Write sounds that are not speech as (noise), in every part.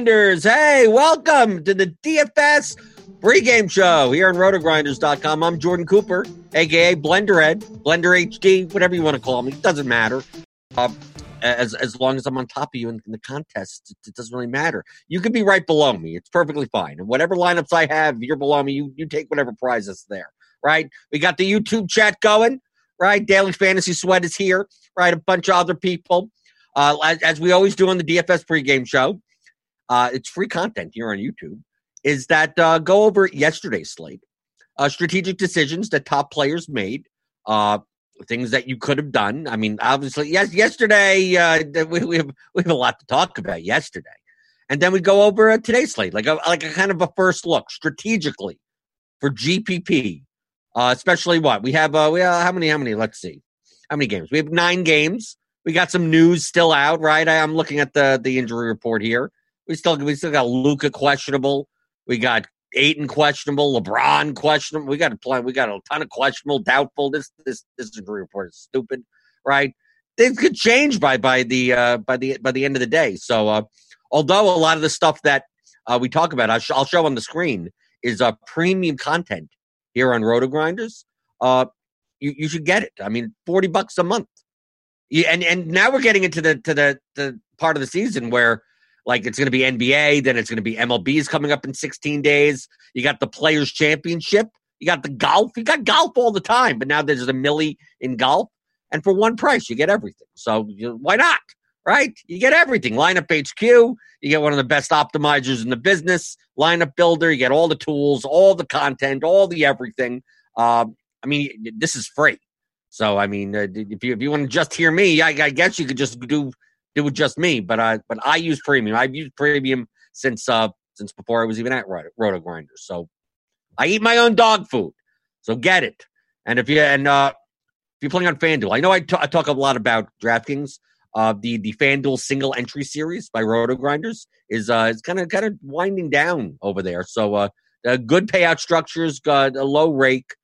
Grinders. Hey, welcome to the DFS pregame show here on rotogrinders.com. I'm Jordan Cooper, aka Blenderhead, Blender HD, whatever you want to call me. It doesn't matter. Uh, as as long as I'm on top of you in, in the contest, it, it doesn't really matter. You could be right below me. It's perfectly fine. And whatever lineups I have, you're below me. You you take whatever prize is there. Right? We got the YouTube chat going. Right? Daily Fantasy Sweat is here. Right? A bunch of other people. Uh, as, as we always do on the DFS pregame show, uh, it's free content here on YouTube. Is that uh, go over yesterday's slate, uh, strategic decisions that top players made, uh, things that you could have done. I mean, obviously, yes, yesterday uh, we, we have we have a lot to talk about yesterday, and then we go over uh, today's slate, like a like a kind of a first look strategically for GPP, uh, especially what we have. Uh, we have how many? How many? Let's see, how many games? We have nine games. We got some news still out, right? I, I'm looking at the the injury report here. We still we still got Luka questionable. We got Ayton questionable, LeBron questionable. We got a plan. We got a ton of questionable, doubtful. This this this injury report is stupid, right? Things could change by by the uh, by the by the end of the day. So, uh, although a lot of the stuff that uh, we talk about, I'll, sh- I'll show on the screen is uh, premium content here on Roto Grinders. Uh, you you should get it. I mean, forty bucks a month. Yeah, and and now we're getting into the to the the part of the season where like it's going to be NBA, then it's going to be MLB is coming up in 16 days. You got the Players Championship, you got the golf, you got golf all the time, but now there's a millie in golf, and for one price you get everything. So you, why not? Right? You get everything. Lineup HQ, you get one of the best optimizers in the business. Lineup Builder, you get all the tools, all the content, all the everything. Um, I mean, this is free. So I mean, uh, if you if you want to just hear me, I, I guess you could just do do with just me. But I but I use premium. I've used premium since uh since before I was even at Roto, Grinders. So I eat my own dog food. So get it. And if you and uh if you're playing on FanDuel, I know I, t- I talk a lot about DraftKings. Uh, the the FanDuel single entry series by Roto Grinders is uh is kind of kind of winding down over there. So uh, uh good payout structures, got a low rake.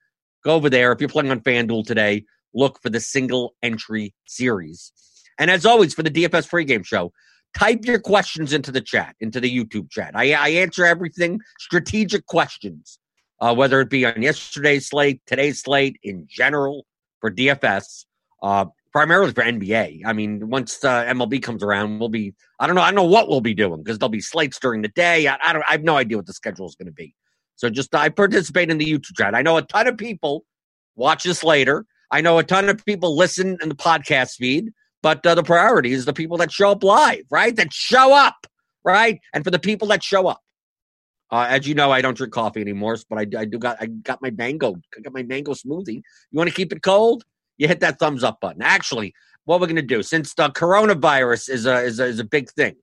Go over there if you're playing on FanDuel today look for the single entry series. And as always, for the DFS pregame show, type your questions into the chat, into the YouTube chat. I, I answer everything, strategic questions, uh, whether it be on yesterday's slate, today's slate, in general for DFS, uh, primarily for NBA. I mean, once uh, MLB comes around, we'll be, I don't know, I don't know what we'll be doing because there'll be slates during the day. I, I, don't, I have no idea what the schedule is going to be. So just I participate in the YouTube chat. I know a ton of people watch this later I know a ton of people listen in the podcast feed, but uh, the priority is the people that show up live, right? That show up, right? And for the people that show up, uh, as you know, I don't drink coffee anymore, but I, I do got I got my mango, I got my mango smoothie. You want to keep it cold? You hit that thumbs up button. Actually, what we're going to do since the coronavirus is a is a, is a big thing.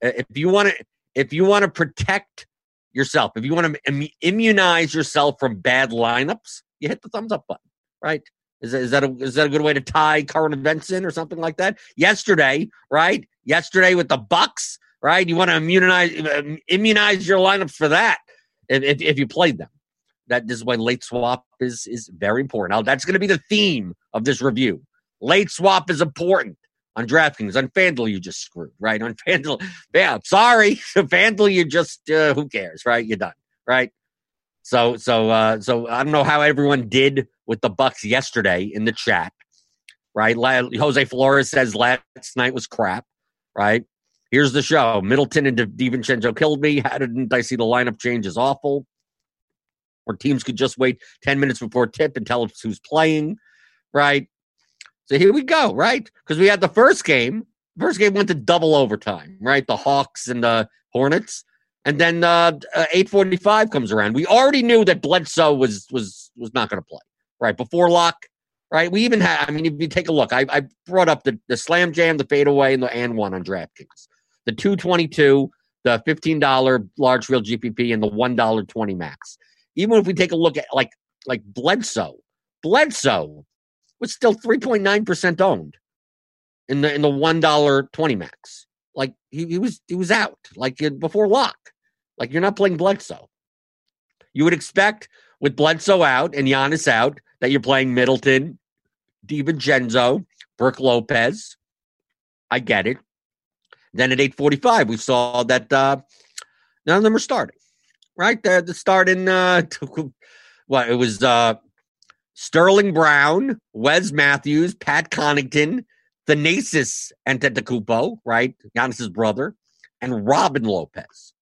If you want to if you want to protect yourself, if you want to Im- immunize yourself from bad lineups, you hit the thumbs up button, right? Is that, is that a, is that a good way to tie current events in or something like that? Yesterday, right? Yesterday with the Bucks, right? You want to immunize immunize your lineups for that if, if, if you played them. That this is why late swap is is very important. Now that's going to be the theme of this review. Late swap is important on DraftKings. On FanDuel, you just screwed, right? On FanDuel, yeah, sorry, (laughs) FanDuel, you just uh, who cares, right? You're done, right? So so uh, so I don't know how everyone did with the Bucks yesterday in the chat, right? Jose Flores says last night was crap, right? Here's the show. Middleton and DiVincenzo killed me. How didn't I see the lineup change is awful? Or teams could just wait 10 minutes before tip and tell us who's playing, right? So here we go, right? Because we had the first game. First game went to double overtime, right? The Hawks and the Hornets. And then uh, uh, 845 comes around. We already knew that Bledsoe was was was not going to play right before lock. Right, we even had. I mean, if you take a look, I, I brought up the, the slam jam, the fadeaway, and the and one on DraftKings. The two twenty two, the fifteen dollar large field GPP, and the one dollar twenty max. Even if we take a look at like like Bledsoe, Bledsoe was still three point nine percent owned in the in the one dollar twenty max. Like he, he was he was out like before lock. Like you're not playing Bledsoe. You would expect with Bledsoe out and Giannis out that you're playing Middleton, DiVincenzo, Brook Lopez. I get it. Then at 8:45, we saw that uh, none of them are starting. Right, the, the starting uh, (laughs) what it was uh, Sterling Brown, Wes Matthews, Pat Connaughton, Thanasis Antetokounmpo, right, Giannis's brother, and Robin Lopez.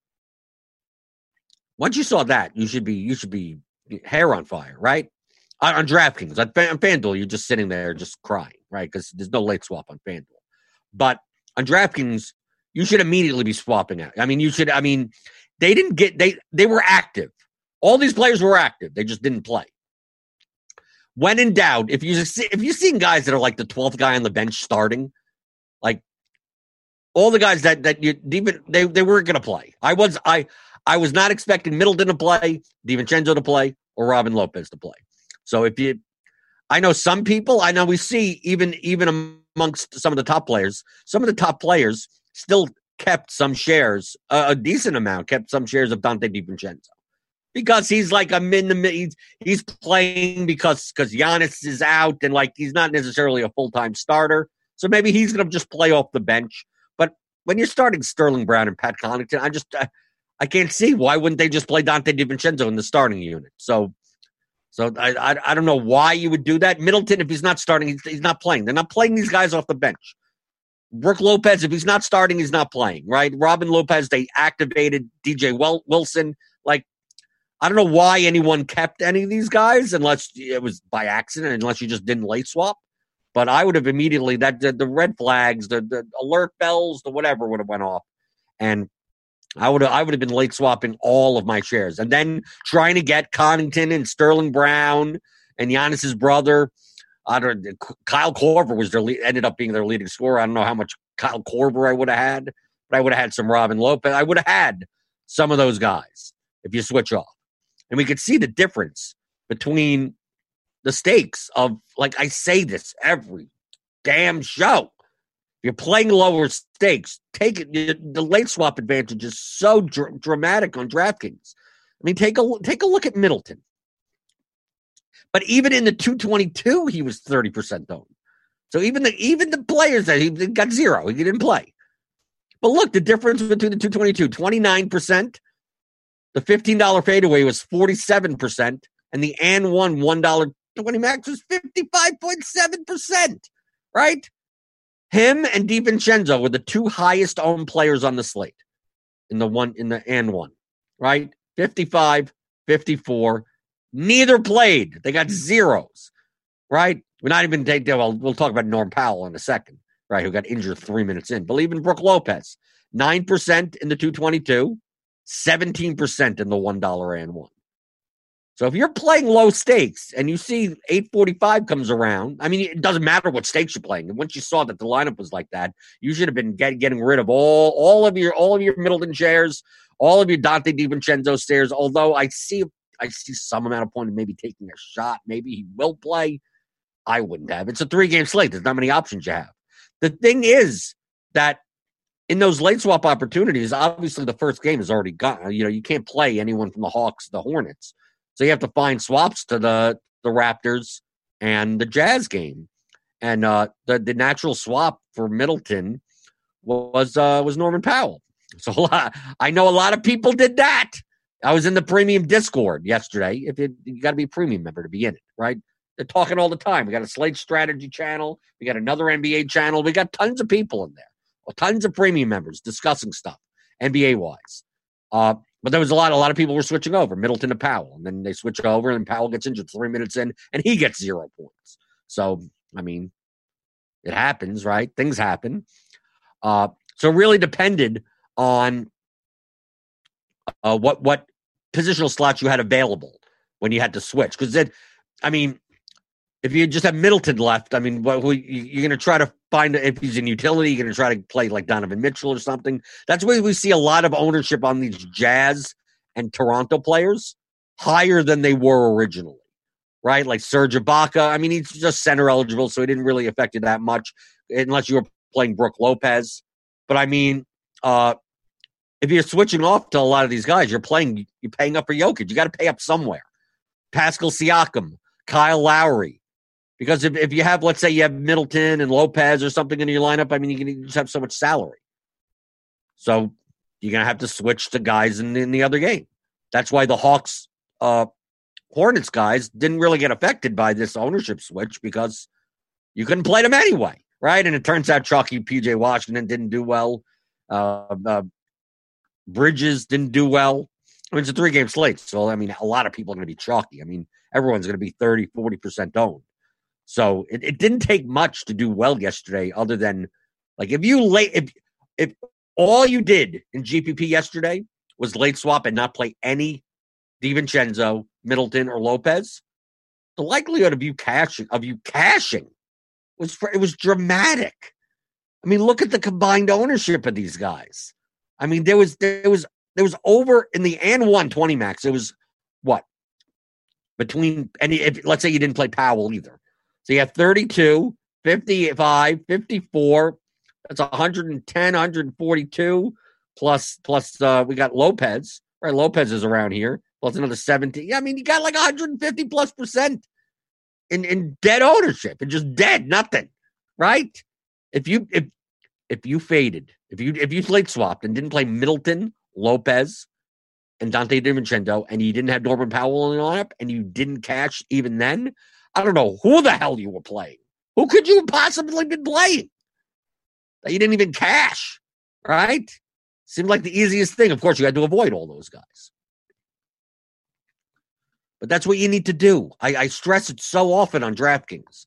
Once you saw that, you should be you should be hair on fire, right? On, on DraftKings, on, on FanDuel, you're just sitting there just crying, right? Because there's no late swap on FanDuel. But on DraftKings, you should immediately be swapping out. I mean, you should. I mean, they didn't get they they were active. All these players were active. They just didn't play. When in doubt, if you if you've seen guys that are like the twelfth guy on the bench starting, like all the guys that that you even they they weren't going to play. I was I I was not expecting Middleton to play, DiVincenzo to play, or Robin Lopez to play. So if you, I know some people, I know we see even even amongst some of the top players, some of the top players still kept some shares, uh, a decent amount, kept some shares of Donte DiVincenzo because he's like a min the he's he's playing because because Giannis is out and like he's not necessarily a full time starter. So maybe he's going to just play off the bench. But when you're starting Sterling Brown and Pat Connaughton, I just I, I can't see why wouldn't they just play Donte DiVincenzo in the starting unit. So. So I, I, I don't know why you would do that. Middleton, if he's not starting, he's, he's not playing. They're not playing these guys off the bench. Brook Lopez, if he's not starting, he's not playing, right? Robin Lopez, they activated DJ Wilson. Like, I don't know why anyone kept any of these guys unless it was by accident, unless you just didn't late swap. But I would have immediately that the, the red flags, the, the alert bells, the whatever would have went off, and I would have I would have been late swapping all of my shares, and then trying to get Connaughton and Sterling Brown and Giannis's brother I don't. Kyle Korver was their lead, ended up being their leading scorer. I don't know how much Kyle Korver I would have had, but I would have had some Robin Lopez. I would have had some of those guys if you switch off, and we could see the difference between the stakes of like I say this every damn show. You're playing lower stakes, take it. The late swap advantage is so dr- dramatic on DraftKings. I mean, take a take a look at Middleton. But even in the 222, he was 30% owned. So even the even the players that he got zero, he didn't play. But look, the difference between the 222, 29%. The $15 fadeaway was 47%, and the and one $1 20 max was 55.7%. Right? Him and DiVincenzo were the two highest owned players on the slate in the one in the and one, right? 55, 54, Neither played. They got zeros, right? We're not even taking, well, we'll talk about Norm Powell in a second, right? Who got injured three minutes in. Believe in Brook Lopez, 9% in the 222, 17% in the $1 and one. So if you're playing low stakes and you see 845 comes around, I mean, it doesn't matter what stakes you're playing. And once you saw that the lineup was like that, you should have been get, getting rid of all all of your all of your Middleton shares, all of your Donte DiVincenzo shares. Although I see I see some amount of point in maybe taking a shot. Maybe he will play. I wouldn't have. It's a three game slate. There's not many options you have. The thing is that in those late swap opportunities, obviously the first game is already gone. You know, you can't play anyone from the Hawks, the Hornets. So you have to find swaps to the the Raptors and the Jazz game. And uh the, the natural swap for Middleton was uh was Norman Powell. (laughs) So I know a lot of people did that. I was in the premium Discord yesterday. If it, you got to be a premium member to be in it, right? They're talking all the time. We got a Slate Strategy channel. We got another NBA channel. We got tons of people in there. Well, tons of premium members discussing stuff NBA wise. Uh, but there was a lot. A lot of people were switching over Middleton to Powell, and then they switch over, and Powell gets injured three minutes in, and he gets zero points. So I mean, it happens, right? Things happen. Uh, so really depended on uh, what what positional slots you had available when you had to switch. Because I mean, if you just have Middleton left, I mean, what, you're going to try to find if he's in utility, you're going to try to play like Donovan Mitchell or something. That's why we see a lot of ownership on these Jazz and Toronto players higher than they were originally, right? Like Serge Ibaka. I mean, he's just center eligible, so he didn't really affect you that much unless you were playing Brook Lopez. But I mean, uh, if you're switching off to a lot of these guys, you're playing, you're paying up for Jokic. You got to pay up somewhere. Pascal Siakam, Kyle Lowry. Because if, if you have, let's say you have Middleton and Lopez or something in your lineup, I mean, you can just have so much salary. So you're going to have to switch to guys in, in the other game. That's why the Hawks, uh, Hornets guys didn't really get affected by this ownership switch because you couldn't play them anyway, right? And it turns out Chalky PJ Washington didn't do well. Uh, uh, Bridges didn't do well. I mean, it's a three game slate. So, I mean, a lot of people are going to be chalky. I mean, everyone's going to be 30, 40% owned. So it, it didn't take much to do well yesterday, other than like if you late, if, if all you did in GPP yesterday was late swap and not play any DiVincenzo, Middleton, or Lopez, the likelihood of you cashing, of you cashing was, it was dramatic. I mean, look at the combined ownership of these guys. I mean, there was there was there was over in the and one 20 max. It was what between and if let's say you didn't play Powell either. So you have 32, 55, 54. That's 110, 142 plus plus uh we got Lopez. Right, Lopez is around here. Plus another 17. Yeah, I mean, you got like 150 plus percent in in dead ownership and just dead nothing. Right? If you if if you faded, if you if you late swapped and didn't play Middleton, Lopez, and Donte DiVincenzo, and you didn't have Norman Powell in the lineup, and you didn't cash even then, I don't know who the hell you were playing. Who could you possibly been playing? That you didn't even cash, right? Seemed like the easiest thing. Of course, you had to avoid all those guys. But that's what you need to do. I, I stress it so often on DraftKings.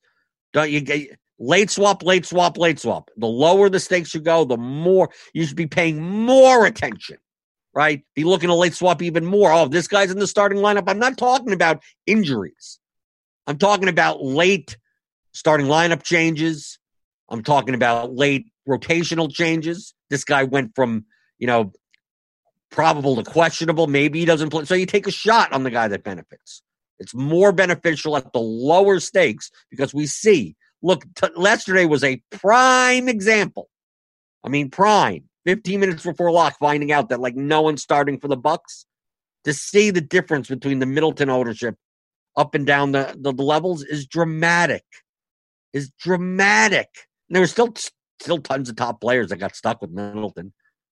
Don't you get late swap, late swap, late swap? The lower the stakes you go, the more you should be paying more attention, right? Be looking to late swap even more. Oh, this guy's in the starting lineup. I'm not talking about injuries. I'm talking about late starting lineup changes. I'm talking about late rotational changes. This guy went from, you know, probable to questionable. Maybe he doesn't play. So you take a shot on the guy that benefits. It's more beneficial at the lower stakes because we see. Look, t- yesterday was a prime example. I mean, prime. 15 minutes before lock, finding out that like no one's starting for the Bucks. To see the difference between the Middleton ownership up and down the, the, levels is dramatic. Is dramatic. And there were still still tons of top players that got stuck with Middleton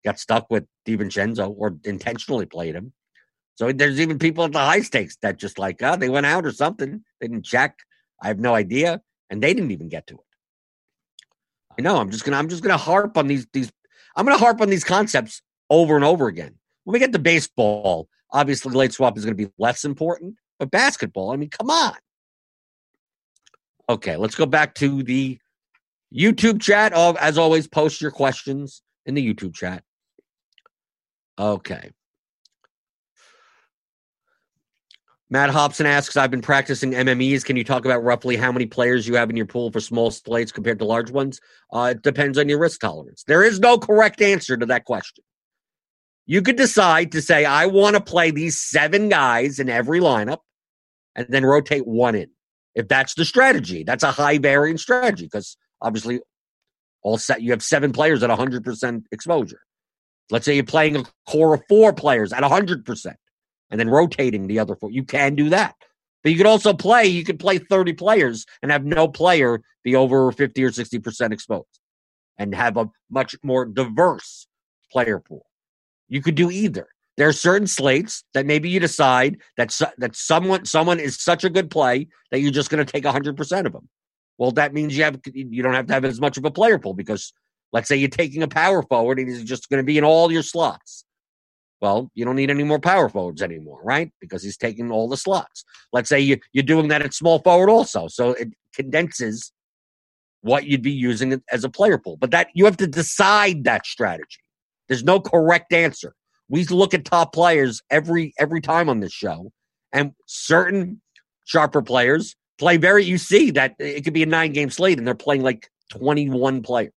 got stuck with DiVincenzo or intentionally played him. So there's even people at the high stakes that just like, oh, they went out or something. They didn't check. I have no idea. And they didn't even get to it. I know. I'm just gonna I'm just gonna harp on these these I'm gonna harp on these concepts over and over again. When we get to baseball, obviously late swap is gonna be less important, but basketball, I mean, come on. Okay, let's go back to the YouTube chat. Of as always, post your questions in the YouTube chat. Okay. Matt Hobson asks, I've been practicing MMEs. Can you talk about roughly how many players you have in your pool for small slates compared to large ones? Uh, it depends on your risk tolerance. There is no correct answer to that question. You could decide to say, I want to play these seven guys in every lineup and then rotate one in. If that's the strategy, that's a high variance strategy because obviously all set you have seven players at 100% exposure. Let's say you're playing a core of four players at 100% and then rotating the other four. You can do that. But you could also play, you could play 30 players and have no player be over 50 or 60% exposed and have a much more diverse player pool. You could do either. There are certain slates that maybe you decide that that someone someone is such a good play that you're just going to take 100% of them. Well, that means you have you don't have to have as much of a player pool because Let's say you're taking a power forward and he's just going to be in all your slots. Well, you don't need any more power forwards anymore, right? Because he's taking all the slots. Let's say you, you're doing that at small forward also. So it condenses what you'd be using as a player pool. But that you have to decide that strategy. There's no correct answer. We look at top players every every time on this show, and certain sharper players play very. You see that it could be a nine game slate, and they're playing like 21 players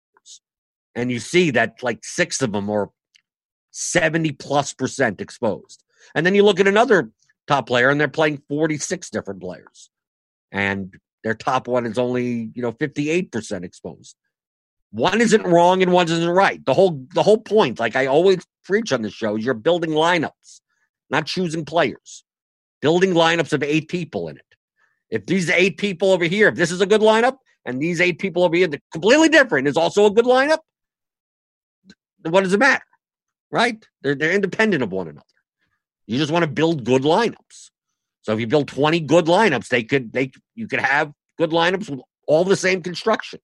and you see that like six of them are 70 plus percent exposed. And then you look at another top player and they're playing 46 different players. And their top one is only, you know, 58% exposed. One isn't wrong and one isn't right. The whole the whole point, like I always preach on the show, is you're building lineups, not choosing players. Building lineups of eight people in it. If these eight people over here, if this is a good lineup, and these eight people over here, the completely different, is also a good lineup, what does it matter? Right? They're, they're independent of one another. You just want to build good lineups. So if you build 20 good lineups, they could they you could have good lineups with all the same construction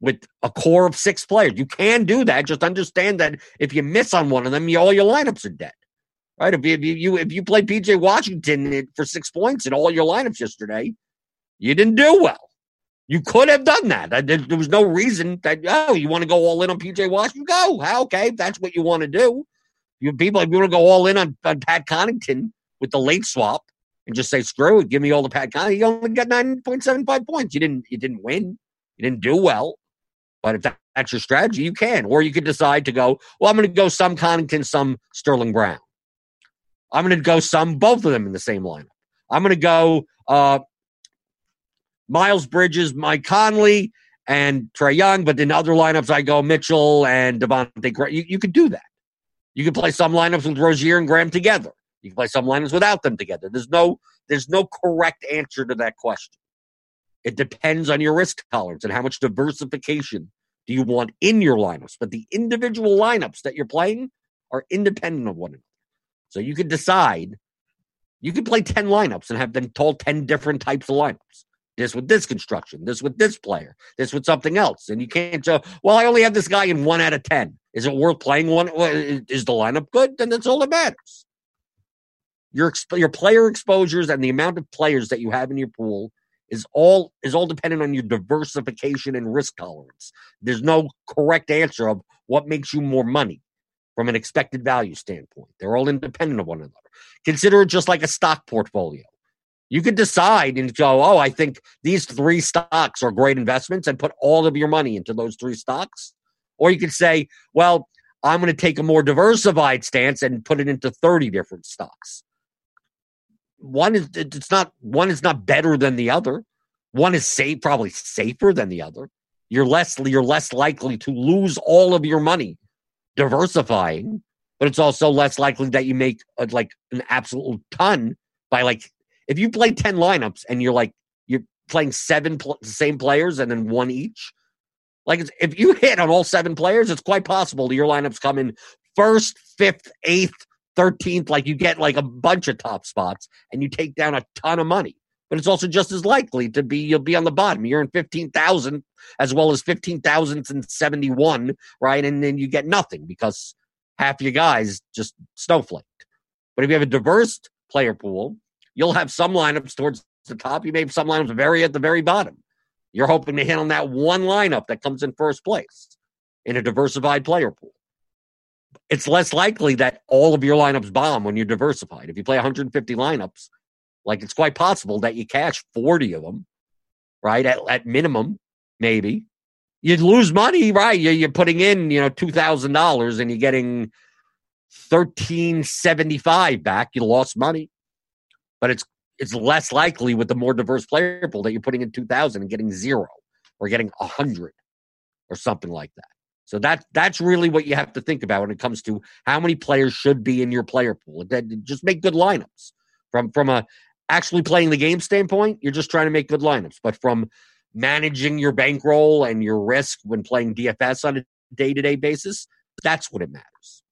with a core of six players. You can do that. Just understand that if you miss on one of them, you, all your lineups are dead. Right? If you, if you if you play PJ Washington for six points in all your lineups yesterday, you didn't do well. You could have done that. There was no reason that, oh, you want to go all in on PJ Washington? Go. Okay, that's what you want to do. You people, if you want to go all in on, on Pat Connaughton with the late swap and just say, screw it, give me all the Pat Connaughton, you only got 9.75 points. You didn't, you didn't win. You didn't do well. But if that, that's your strategy, you can. Or you could decide to go, well, I'm going to go some Connaughton, some Sterling Brown. I'm going to go some, both of them in the same lineup. I'm going to go uh, Miles Bridges, Mike Conley, and Trae Young. But in other lineups, I go Mitchell and Devontae. You, you could do that. You could play some lineups with Rozier and Graham together. You can play some lineups without them together. There's no there's no correct answer to that question. It depends on your risk tolerance and how much diversification do you want in your lineups. But the individual lineups that you're playing are independent of one another. So you could decide you could play 10 lineups and have them told 10 different types of lineups. This with this construction, this with this player, this with something else. And you can't go, well, I only have this guy in one out of 10. Is it worth playing one? Is the lineup good? Then that's all that matters. Your, your player exposures and the amount of players that you have in your pool is all is all dependent on your diversification and risk tolerance. There's no correct answer of what makes you more money from an expected value standpoint. They're all independent of one another. Consider it just like a stock portfolio. You could decide and go, oh, I think these three stocks are great investments and put all of your money into those three stocks. Or you could say, well, I'm going to take a more diversified stance and put it into 30 different stocks. One is it's not one is not better than the other. One is safe, probably safer than the other. You're less you're less likely to lose all of your money diversifying, but it's also less likely that you make a, like an absolute ton by like if you play 10 lineups and you're like you're playing seven pl- same players and then one each like if you hit on all seven players it's quite possible your lineups come in first fifth eighth 13th like you get like a bunch of top spots and you take down a ton of money but it's also just as likely to be you'll be on the bottom. You're in 15,000 as well as 15,071, right? And then you get nothing because half your guys just snowflaked. But if you have a diverse player pool, you'll have some lineups towards the top. You may have some lineups very at the very bottom. You're hoping to hit on that one lineup that comes in first place in a diversified player pool. It's less likely that all of your lineups bomb when you're diversified. If you play 150 lineups, like it's quite possible that you cash 40 of them, right? At, at minimum, maybe. You'd lose money, right? You're, you're putting in, you know, $2,000 and you're getting 1375 back. You lost money. But it's it's less likely with the more diverse player pool that you're putting in 2000 and getting zero or getting 100 or something like that. So that that's really what you have to think about when it comes to how many players should be in your player pool. Just make good lineups from from a actually playing the game standpoint, you're just trying to make good lineups. But from managing your bankroll and your risk when playing DFS on a day to day basis, that's what it matters.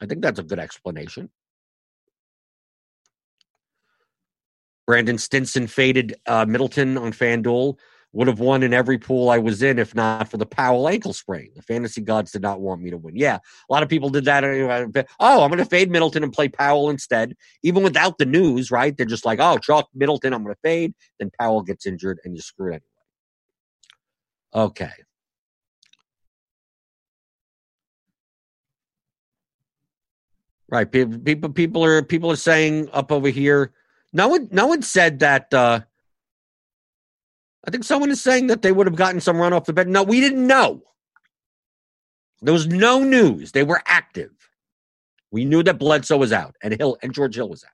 I think that's a good explanation. Brandon Stinson faded uh, Middleton on FanDuel would have won in every pool I was in if not for the Powell ankle sprain. The fantasy gods did not want me to win. Yeah, a lot of people did that. Oh, I'm going to fade Middleton and play Powell instead, even without the news, right? They're just like, oh, chalk Middleton, I'm going to fade. Then Powell gets injured and you screw it anyway. Okay. Right. People, people are people are saying up over here. No one, no one said that. uh I think someone is saying that they would have gotten some run off the bed. No, we didn't know. There was no news. They were active. We knew that Bledsoe was out and Hill and George Hill was out.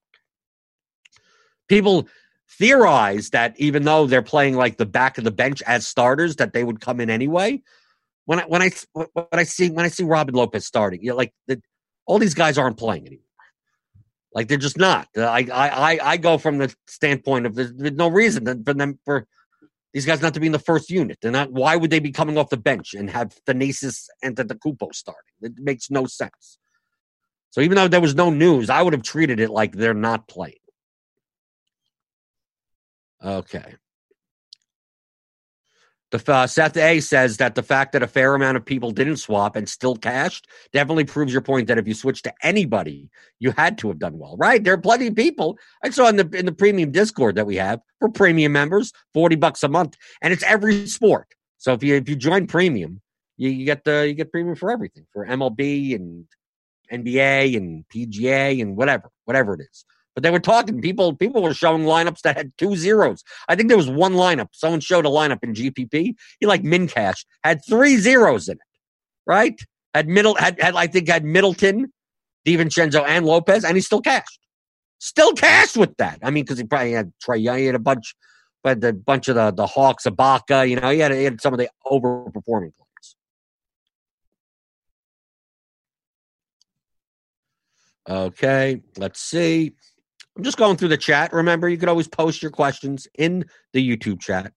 People theorize that even though they're playing like the back of the bench as starters, that they would come in anyway. When I when I when I see when I see Robin Lopez starting, you know, like the, all these guys aren't playing anymore. Like they're just not. I I I go from the standpoint of there's no reason for them for these guys not to be in the first unit. They're not. Why would they be coming off the bench and have Thanasis and Antetokounmpo starting? It makes no sense. So even though there was no news, I would have treated it like they're not playing. Okay. The uh, Seth A says that the fact that a fair amount of people didn't swap and still cashed definitely proves your point that if you switch to anybody, you had to have done well, right? There are plenty of people. I saw in the in the premium Discord that we have for premium members, forty bucks a month, and it's every sport. So if you if you join premium, you, you get the you get premium for everything for MLB and NBA and PGA and whatever whatever it is. But they were talking. People people were showing lineups that had two zeros. I think there was one lineup. Someone showed a lineup in GPP. He like Mincash had three zeros in it, right? Had middle had, had I think had Middleton, DiVincenzo, and Lopez, and he still cashed. Still cashed with that. I mean, because he probably had Young, he had a bunch, but a bunch of the the Hawks, Ibaka, you know, he had, he had some of the overperforming players. Okay, let's see. I'm just going through the chat. Remember, you can always post your questions in the YouTube chat.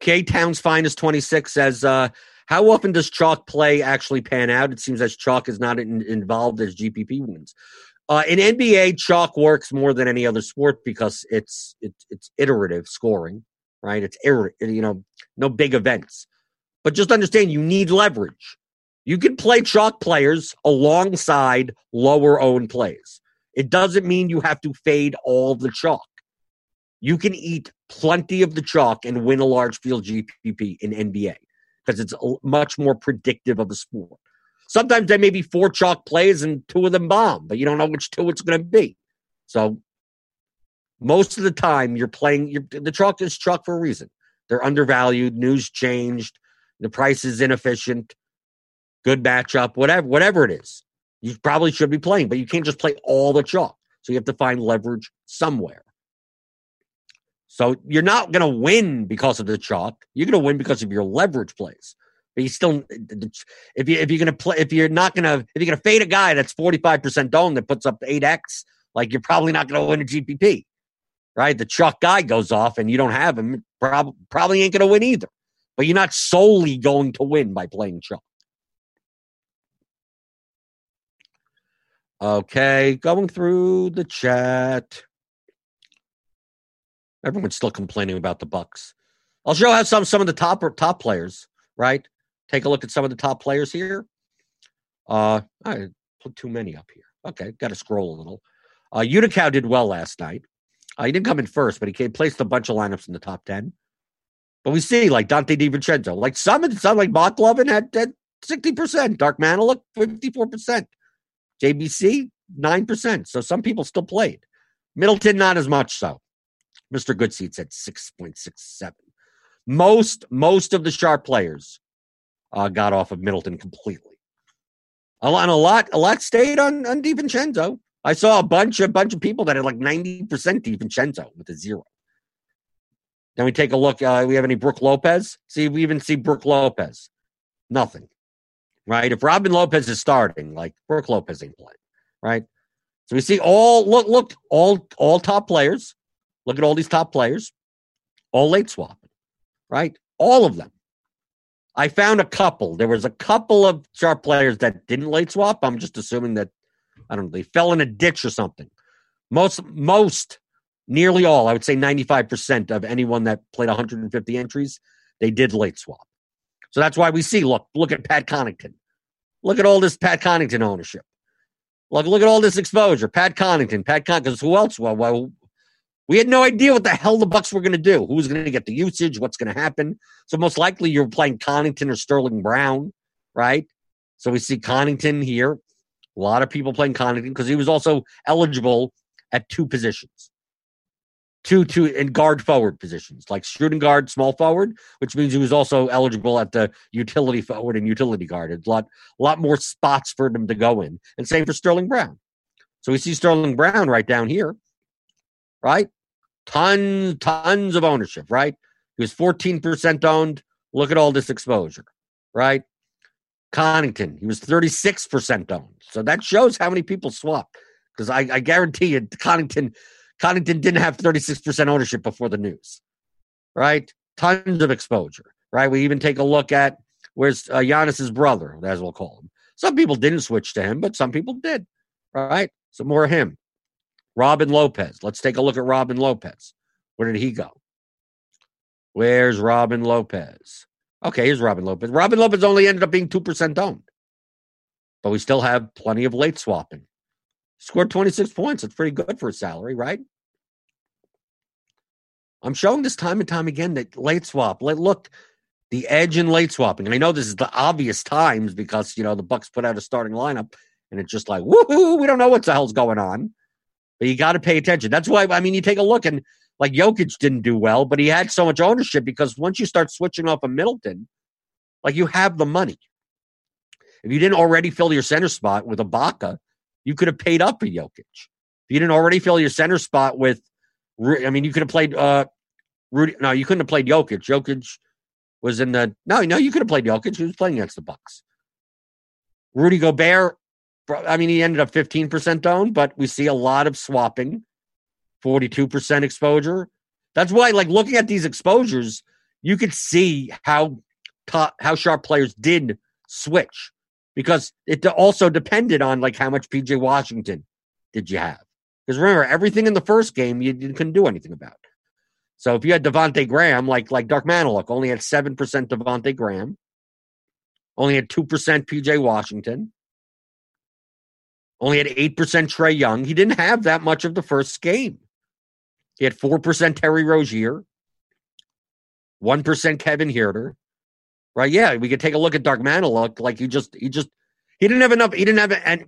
K Town's Finest 26 says, uh, How often does chalk play actually pan out? It seems as chalk is not in, involved as GPP wins. Uh, in NBA, chalk works more than any other sport because it's it's it's iterative scoring, right? It's ir- you know no big events, but just understand you need leverage. You can play chalk players alongside lower owned plays. It doesn't mean you have to fade all the chalk. You can eat plenty of the chalk and win a large field GPP in NBA because it's much more predictive of the sport. Sometimes there may be four chalk plays and two of them bomb, but you don't know which two it's going to be. So most of the time, you're playing. You're, the chalk is chalk for a reason. They're undervalued. News changed. The price is inefficient. Good matchup. Whatever. Whatever it is, you probably should be playing, but you can't just play all the chalk. So you have to find leverage somewhere. So you're not going to win because of the chalk. You're going to win because of your leverage plays. But you still, if you if you're gonna play, if you're not gonna, if you're gonna fade a guy that's 45 percent owned that puts up eight x, like you're probably not gonna win a GPP, right? The chalk guy goes off and you don't have him, prob- probably ain't gonna win either. But you're not solely going to win by playing chalk. Okay, going through the chat. Everyone's still complaining about the Bucks. I'll show how some some of the top top players, right? Take a look at some of the top players here. Uh, I put too many up here. Okay, got to scroll a little. Uh, Unicow did well last night. Uh, he didn't come in first, but he came, placed a bunch of lineups in the top ten. But we see like Donte DiVincenzo, like some, some like Lovin had, had 60%. Dark Manilow, 54%. JBC, 9%. So some people still played. Middleton, not as much so. Mr. Goodseats at 6.67. Most, most of the sharp players uh, got off of Middleton completely. A lot, a lot, a lot stayed on on DiVincenzo. I saw a bunch, a bunch of people that had like ninety percent DiVincenzo with a zero. Then we take a look. Uh, we have any Brook Lopez? See, we even see Brook Lopez. Nothing, right? If Robin Lopez is starting, like Brook Lopez ain't playing, right? So we see all look, look, all all top players. Look at all these top players, all late swapping, right? All of them. I found a couple. There was a couple of sharp players that didn't late swap. I'm just assuming that I don't know, they fell in a ditch or something. Most most nearly all, I would say 95% of anyone that played 150 entries, they did late swap. So that's why we see look, look at Pat Connaughton. Look at all this Pat Connaughton ownership. Look, look at all this exposure. Pat Connaughton, Pat because who else? Well, well, we had no idea what the hell the Bucks were going to do. Who was going to get the usage? What's going to happen? So most likely you're playing Connaughton or Sterling Brown, right? So we see Connaughton here. A lot of people playing Connaughton because he was also eligible at two positions, two two in guard forward positions, like shooting guard, small forward, which means he was also eligible at the utility forward and utility guard. A lot, a lot more spots for him to go in, and same for Sterling Brown. So we see Sterling Brown right down here, right? Tons, tons of ownership, right? He was 14% owned. Look at all this exposure, right? Connaughton, he was 36% owned. So that shows how many people swapped. Because I, I guarantee you, Connaughton, Connaughton didn't have 36% ownership before the news, right? Tons of exposure, right? We even take a look at where's uh, Giannis's brother, as we'll call him. Some people didn't switch to him, but some people did, right? So more of him. Robin Lopez. Let's take a look at Robin Lopez. Where did he go? Where's Robin Lopez? Okay, here's Robin Lopez. Robin Lopez only ended up being 2% owned, but we still have plenty of late swapping. Scored 26 points. It's pretty good for a salary, right? I'm showing this time and time again that late swap. Look, the edge in late swapping. And I know this is the obvious times because you know the Bucks put out a starting lineup and it's just like woohoo, we don't know what the hell's going on But you got to pay attention. That's why I mean you take a look and like Jokic didn't do well, but he had so much ownership because once you start switching off of Middleton, like you have the money. If you didn't already fill your center spot with Ibaka, you could have paid up for Jokic. If you didn't already fill your center spot with, I mean, you could have played uh, Rudy. No, you couldn't have played Jokic. Jokic was in the no, no. You could have played Jokic. He was playing against the Bucks. Rudy Gobert. I mean, he ended up fifteen percent owned, but we see a lot of swapping, forty-two percent exposure. That's why, like looking at these exposures, you could see how top, how sharp players did switch because it also depended on like how much PJ Washington did you have. Because remember, everything in the first game you, couldn't do anything about. So if you had Devonte Graham, like like Dark Manilook, only had seven percent Devonte Graham, only had two percent PJ Washington, only had eight percent Trae Young. He didn't have that much of the first game. He had four percent Terry Rozier, one percent Kevin Huerter, right? Yeah, we could take a look at Dark Mantle. Look, Like he just he just he didn't have enough. He didn't have and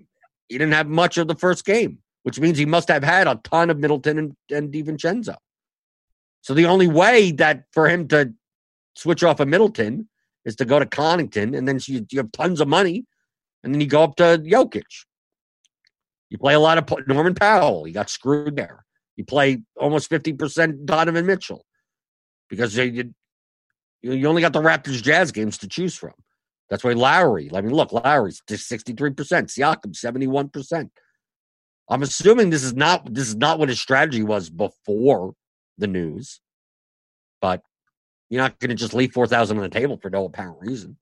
he didn't have much of the first game, which means he must have had a ton of Middleton and, and DiVincenzo. So the only way that for him to switch off of Middleton is to go to Connaughton, and then you, you have tons of money, and then you go up to Jokic. You play a lot of Norman Powell. He got screwed there. You play almost fifty percent Donovan Mitchell because you, you only got the Raptors Jazz games to choose from. That's why Lowry. I mean, look, Lowry's just sixty three percent. Siakam seventy one percent. I'm assuming this is not this is not what his strategy was before the news, but you're not going to just leave four thousand on the table for no apparent reason.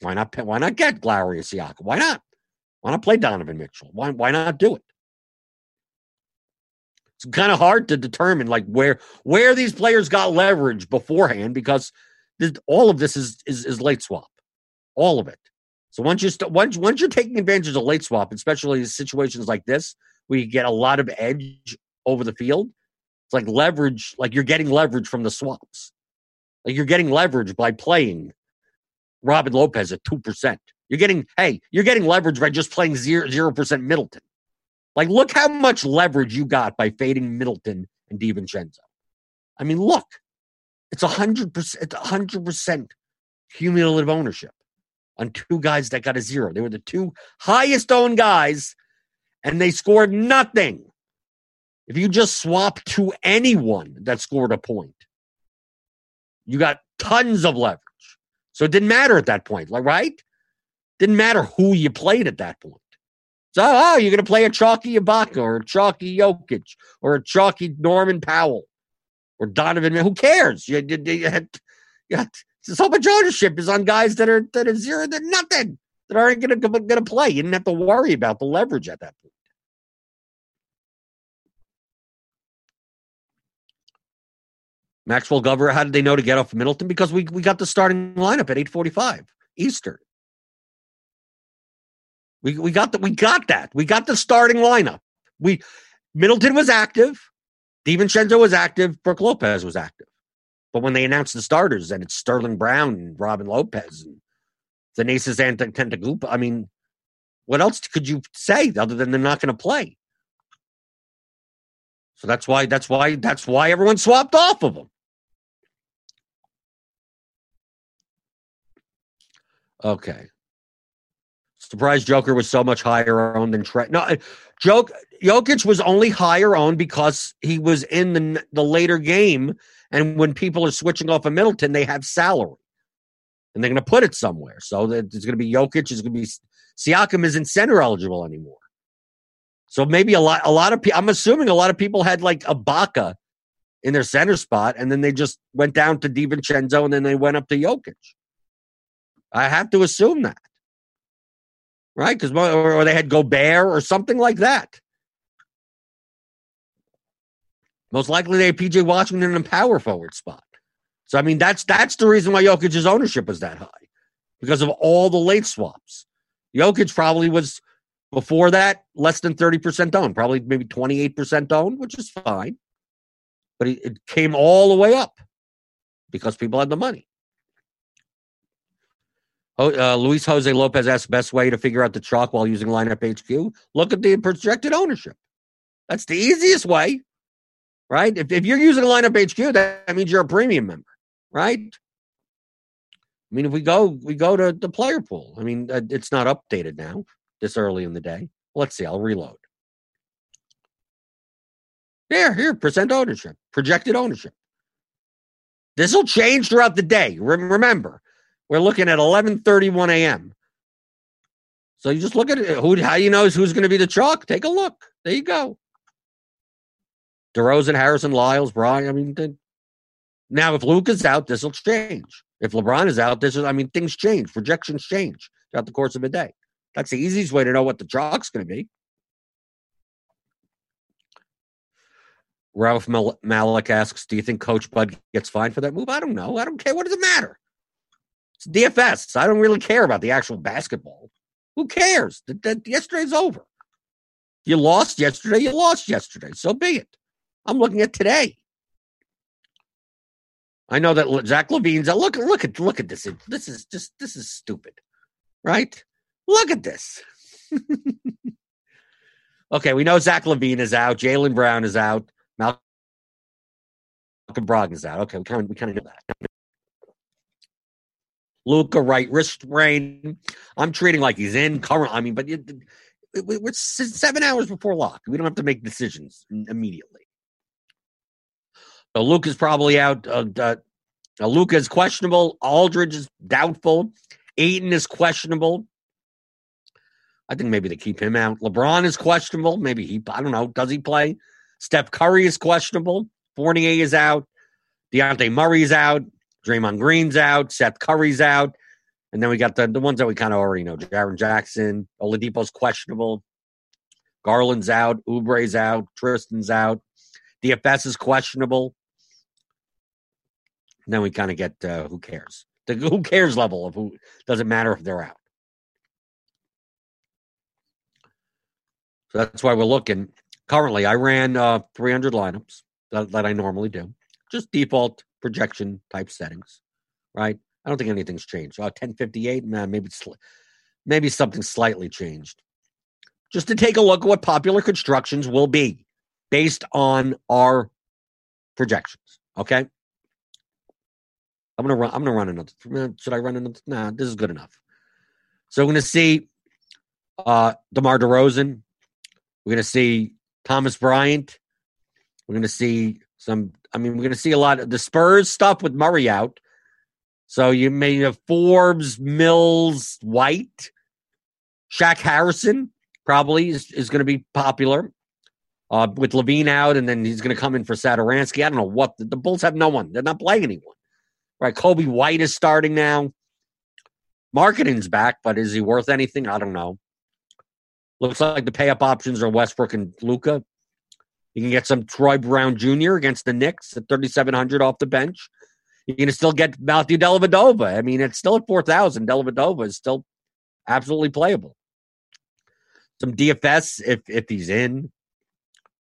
Why not? Why not get Lowry or Siakam? Why not? Why not play Donovan Mitchell? Why why not do it? It's kind of hard to determine like where where these players got leverage beforehand because all of this is, is is late swap, all of it. So once you st- once once you're taking advantage of late swap, especially in situations like this, where you get a lot of edge over the field, it's like leverage, like you're getting leverage from the swaps. Like you're getting leverage by playing Robin Lopez at 2%. You're getting, hey, you're getting leverage by just playing zero, 0% Middleton. Like, look how much leverage you got by fading Middleton and DiVincenzo. I mean, look, it's a hundred percent, hundred percent cumulative ownership on two guys that got a zero. They were the two highest owned guys, and they scored nothing. If you just swap to anyone that scored a point, you got tons of leverage. So it didn't matter at that point, like right? Didn't matter who you played at that point. So, oh, you're going to play a chalky Ibaka or a chalky Jokic or a chalky Norman Powell or Donovan. Who cares? You, you, you, had, you had, so much ownership is on guys that are that are zero, that nothing, that aren't going to going to play. You didn't have to worry about the leverage at that point. Maxwell Glover, how did they know to get off of Middleton? Because we, we got the starting lineup at 845 Eastern. We, we got the, we got that. We got the starting lineup. We Middleton was active, DiVincenzo was active, Brook Lopez was active. But when they announced the starters, and it's Sterling Brown and Robin Lopez and Thanasis Antetokounmpo, I mean, what else could you say other than they're not going to play? So that's why that's why that's why everyone swapped off of them. Okay. Surprise Joker was so much higher owned than Trey. No, uh, Joke Jokic was only higher owned because he was in the the later game, and when people are switching off of Middleton, they have salary, and they're going to put it somewhere. So it's going to be Jokic. It's going to be Siakam isn't center eligible anymore. So maybe a lot a lot of people. I'm assuming a lot of people had like Ibaka in their center spot, and then they just went down to DiVincenzo, and then they went up to Jokic. I have to assume that. Right? Because or they had Gobert or something like that. Most likely they had PJ Washington in a power forward spot. So I mean that's that's the reason why Jokic's ownership was that high. Because of all the late swaps. Jokic probably was before that less than 30% owned, probably maybe 28% owned, which is fine. But it came all the way up because people had the money. Uh, Luis Jose Lopez asked best way to figure out the chalk while using lineup HQ. Look at the projected ownership. That's the easiest way, right? If, if you're using a lineup HQ, that, that means you're a premium member, right? I mean, if we go we go to the player pool, I mean, uh, it's not updated now this early in the day. Let's see. I'll reload. Here, here, percent ownership, projected ownership. This will change throughout the day. Remember, we're looking at 11:31 a.m. So you just look at it. Who? How you know who's going to be the chalk? Take a look. There you go. DeRozan, Harrison, Lyles, Bryant. I mean, now if Luke is out, this will change. If LeBron is out, this is. I mean, things change. Projections change throughout the course of a day. That's the easiest way to know what the chalk's going to be. Ralph Mal- Malik asks, "Do you think Coach Bud gets fined for that move?" I don't know. I don't care. What does it matter? It's DFS. I don't really care about the actual basketball. Who cares? The, the, yesterday's over. You lost yesterday. You lost yesterday. So be it. I'm looking at today. I know that Zach LaVine's. Look, look at, look at this. This is just, this is stupid, right? Look at this. (laughs) okay, we know Zach LaVine is out. Jaylen Brown is out. Malcolm Brogdon is out. Okay, we kind of we kind of know that. Luka right wrist sprain. I'm treating like he's in current. I mean, but it, it, we're seven hours before lock. We don't have to make decisions immediately. Luke is probably out. Uh, uh, Luka is questionable. Aldridge is doubtful. Ayton is questionable. I think maybe they keep him out. LeBron is questionable. Maybe he, I don't know. Does he play? Steph Curry is questionable. Fournier is out. Dejounte Murray's out. Draymond Green's out. Seth Curry's out. And then we got the, the ones that we kind of already know. Jaren Jackson. Oladipo's questionable. Garland's out. Oubre's out. Tristan's out. DFS is questionable. Then we kind of get uh, who cares. The (laughs) who cares level of who doesn't matter if they're out. So that's why we're looking. Currently, I ran uh, 300 lineups that, that I normally do, just default projection type settings, right? I don't think anything's changed. Uh, 1058, man, maybe maybe something slightly changed. Just to take a look at what popular constructions will be based on our projections. Okay. I'm gonna run. I'm gonna run another. Should I run another? Nah, this is good enough. So we're gonna see uh DeMar DeRozan. We're gonna see Thomas Bryant. We're to see some. I mean, we're to see a lot of the Spurs stuff with Murray out. So you may have Forbes, Mills, White, Shaq Harrison probably is, is going to be popular uh, with LaVine out, and then he's going to come in for Satoransky. I don't know what the, the, Bulls have. No one. They're not playing anyone. Right? Coby White is starting now. Markkanen's back, but is he worth anything? I don't know. Looks like the pay up options are Westbrook and Luka. You can get some Troy Brown Jr. against the Knicks at 3,700 off the bench. You can still get Matthew Dellavedova. I mean, it's still at 4,000. Dellavedova is still absolutely playable. Some DFS if if he's in,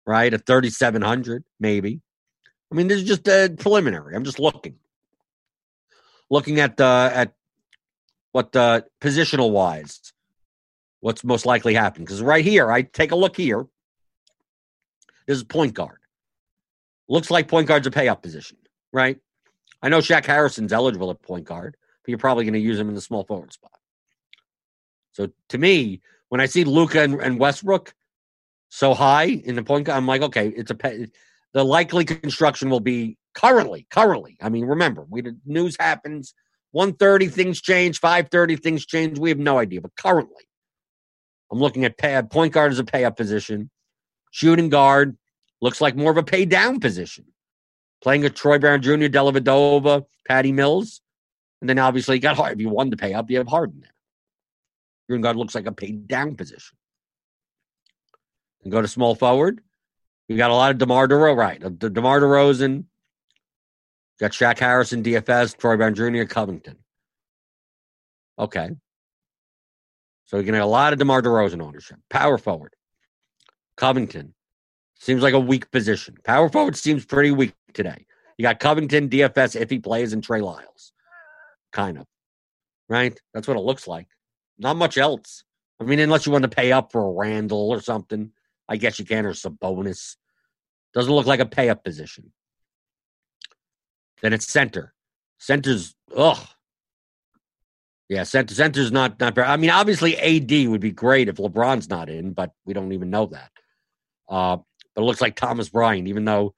right? At 3,700, maybe. I mean, this is just a preliminary. I'm just looking. Looking at the at what the positional wise what's most likely happening. Because right here, I take a look here. This is point guard. Looks like point guard's a pay up position, right? I know Shaq Harrison's eligible at point guard, but you're probably going to use him in the small forward spot. So to me, when I see Luka and, and, Westbrook so high in the point guard, I'm like, okay, it's a pay, the likely construction will be currently, currently. I mean, remember, we the news happens 1:30, things change, 5:30, things change. We have no idea, but currently, I'm looking at pay, point guard as a pay up position. Shooting guard looks like more of a pay down position. Playing a Troy Brown Jr., Dellavedova, Patty Mills. And then obviously you got Harden. If you wanted to pay up, you have Harden there. Shooting guard looks like a pay down position. And go to small forward. You got a lot of DeMar DeRozan, right? The DeMar DeRozan. Got Shaq Harrison, DFS, Troy Brown Jr., Covington. Okay. So going to have a lot of DeMar DeRozan ownership. Power forward. Covington. Seems like a weak position. Power forward seems pretty weak today. You got Covington, DFS, if he plays, and Trey Lyles. Kind of. Right? That's what it looks like. Not much else. I mean, unless you want to pay up for a Randle or something. I guess you can, or Sabonis. Doesn't look like a pay up position. Then it's center. Center's ugh. Yeah, center center's not not very. I mean, obviously AD would be great if LeBron's not in, but we don't even know that. Uh, but it looks like Thomas Bryant, even though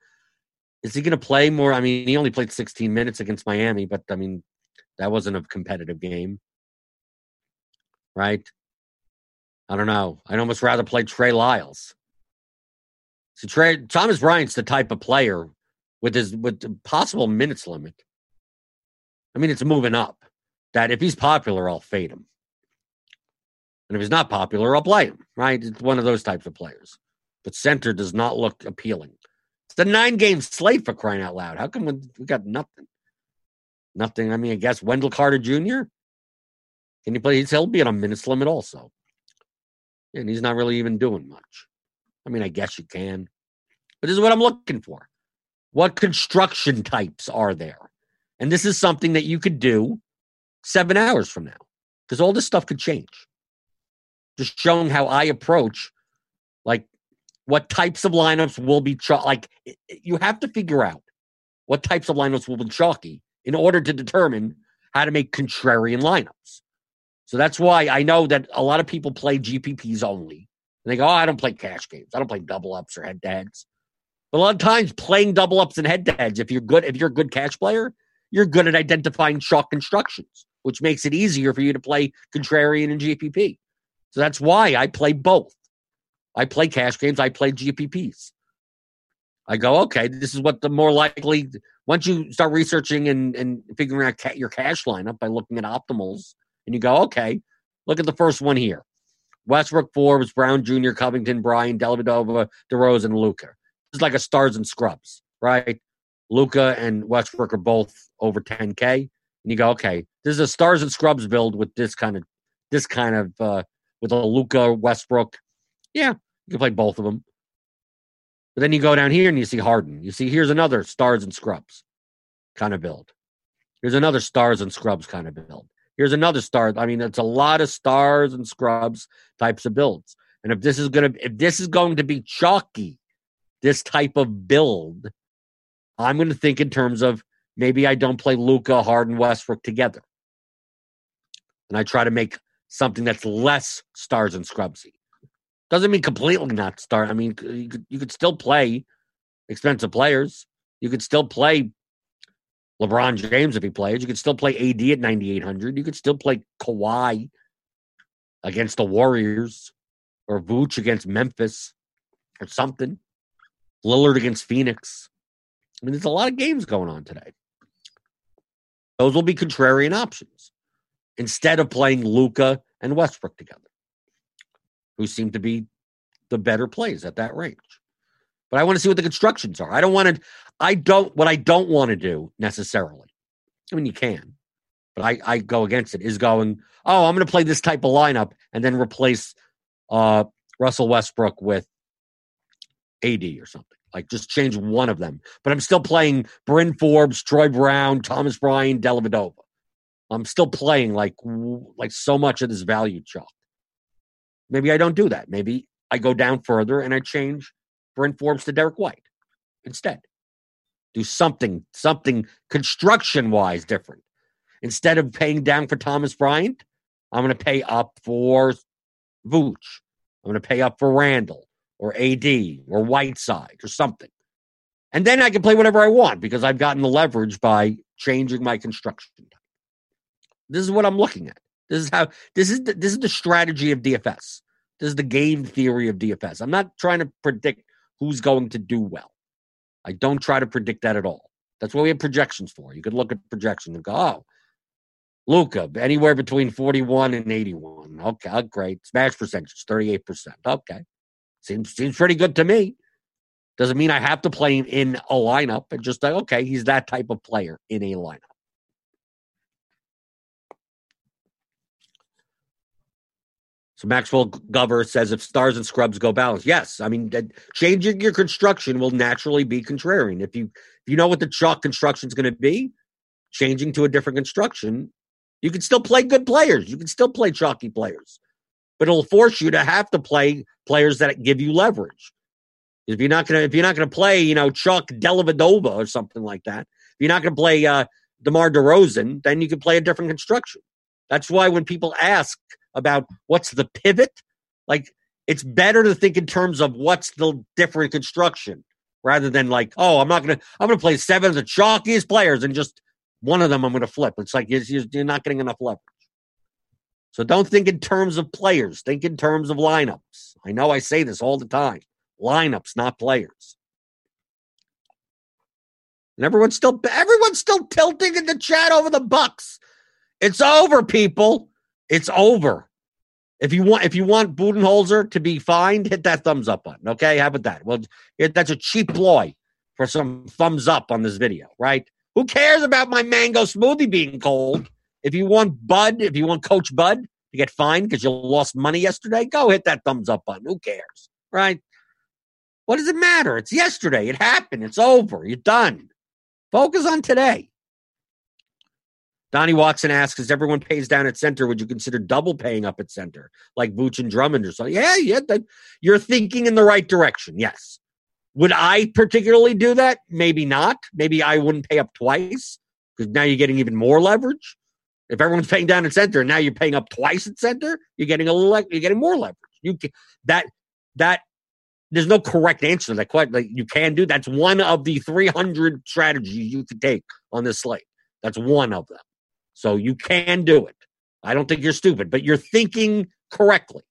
is he going to play more? I mean, he only played 16 minutes against Miami, but I mean, that wasn't a competitive game, right? I don't know. I'd almost rather play Trey Lyles. So Trey Thomas Bryant's the type of player with his with possible minutes limit. I mean, it's moving up. That if he's popular, I'll fade him. And if he's not popular, I'll play him. Right? It's one of those types of players. But center does not look appealing. It's a nine game slate for crying out loud. How come we got nothing? Nothing. I mean, I guess Wendell Carter Jr. Can you play? He'll be on a minutes limit also. And he's not really even doing much. I mean, I guess you can. But this is what I'm looking for. What construction types are there? And this is something that you could do seven hours from now because all this stuff could change. Just showing how I approach, like, what types of lineups will be like. You have to figure out what types of lineups will be chalky in order to determine how to make contrarian lineups. So that's why I know that a lot of people play GPPs only. And they go, oh, I don't play cash games. I don't play double ups or head to heads. But a lot of times playing double ups and head to heads, if you're good, if you're a good cash player, you're good at identifying chalk constructions, which makes it easier for you to play contrarian and GPP. So that's why I play both. I play cash games, I play GPPs. I go, okay, this is what the more likely once you start researching and, and figuring out ca- your cash lineup by looking at optimals, and you go, okay, look at the first one here. Westbrook, Forbes, Brown Jr., Covington, Bryant, Dellavedova, DeRozan, Luka. It's like a stars and scrubs, right? Luka and Westbrook are both over 10K. And you go, okay, this is a stars and scrubs build with this kind of this kind of uh with a Luka Westbrook. Yeah, you can play both of them. But then you go down here and you see Harden. You see here's another stars and scrubs kind of build. Here's another stars and scrubs kind of build. Here's another star. I mean, it's a lot of stars and scrubs types of builds. And if this is gonna if this is going to be chalky, this type of build, I'm gonna think in terms of maybe I don't play Luka, Harden, Westbrook together. And I try to make something that's less stars and scrubsy. Doesn't mean completely not star. I mean, you could, you could still play expensive players. You could still play LeBron James if he plays. You could still play AD at 9,800. You could still play Kawhi against the Warriors or Vooch against Memphis or something. Lillard against Phoenix. I mean, there's a lot of games going on today. Those will be contrarian options instead of playing Luka and Westbrook together, who seem to be the better plays at that range. But I want to see what the constructions are. I don't want to. I don't. What I don't want to do necessarily. I mean, you can, but I I go against it. Is going. Oh, I'm going to play this type of lineup and then replace uh, Russell Westbrook with AD or something. Like just change one of them. But I'm still playing Bryn Forbes, Troy Brown, Thomas Bryant, Dellavedova. I'm still playing like like so much of this value chalk. Maybe I don't do that. Maybe I go down further and I change Bryn Forbes to Derrick White instead. Do something, something construction wise different. Instead of paying down for Thomas Bryant, I'm going to pay up for Vooch. I'm going to pay up for Randle or AD or Whiteside or something. And then I can play whatever I want because I've gotten the leverage by changing my construction. This is what I'm looking at. This is how this is the, this is the strategy of DFS. This is the game theory of DFS. I'm not trying to predict who's going to do well. I don't try to predict that at all. That's what we have projections for. You could look at projections and go, oh, Luka, anywhere between 41 and 81. Okay, oh, great. Smash percentage, 38%. Okay. Seems seems pretty good to me. Doesn't mean I have to play him in a lineup. But just like, okay, he's that type of player in a lineup. Maxwell Gover says if stars and scrubs go balanced, yes. I mean, changing your construction will naturally be contrarian. If you if you know what the chalk construction is going to be, changing to a different construction, you can still play good players. You can still play chalky players. but it'll force you to have to play players that give you leverage. If you're not gonna if you're not gonna play, you know, Chuck Dellavedova or something like that, if you're not gonna play uh DeMar DeRozan, then you can play a different construction. That's why when people ask about what's the pivot, like it's better to think in terms of what's the different construction rather than like, oh, I'm not gonna I'm gonna play seven of the chalkiest players and just one of them I'm gonna flip. It's like you're, you're not getting enough leverage. So don't think in terms of players. Think in terms of lineups. I know I say this all the time. Lineups, not players. And everyone's still everyone's still tilting in the chat over the Bucks. It's over, people. It's over. If you want, if you want Budenholzer to be fined, hit that thumbs up button. Okay, how about that? Well, that's a cheap ploy for some thumbs up on this video, right? Who cares about my mango smoothie being cold? If you want Bud, if you want Coach Bud to get fined because you lost money yesterday, go hit that thumbs up button. Who cares, right? What does it matter? It's yesterday. It happened. It's over. You're done. Focus on today. Donnie Watson asks, as everyone pays down at center, would you consider double paying up at center, like Vooch and Drummond or something? Yeah, yeah, that, you're thinking in the right direction. Yes. Would I particularly do that? Maybe not. Maybe I wouldn't pay up twice because now you're getting even more leverage. If everyone's paying down at center and now you're paying up twice at center, you're getting a you're getting more leverage. You can, that that there's no correct answer to that question. Like you can do that's one of the 300 strategies you can take on this slate. That's one of them. So you can do it. I don't think you're stupid, but you're thinking correctly.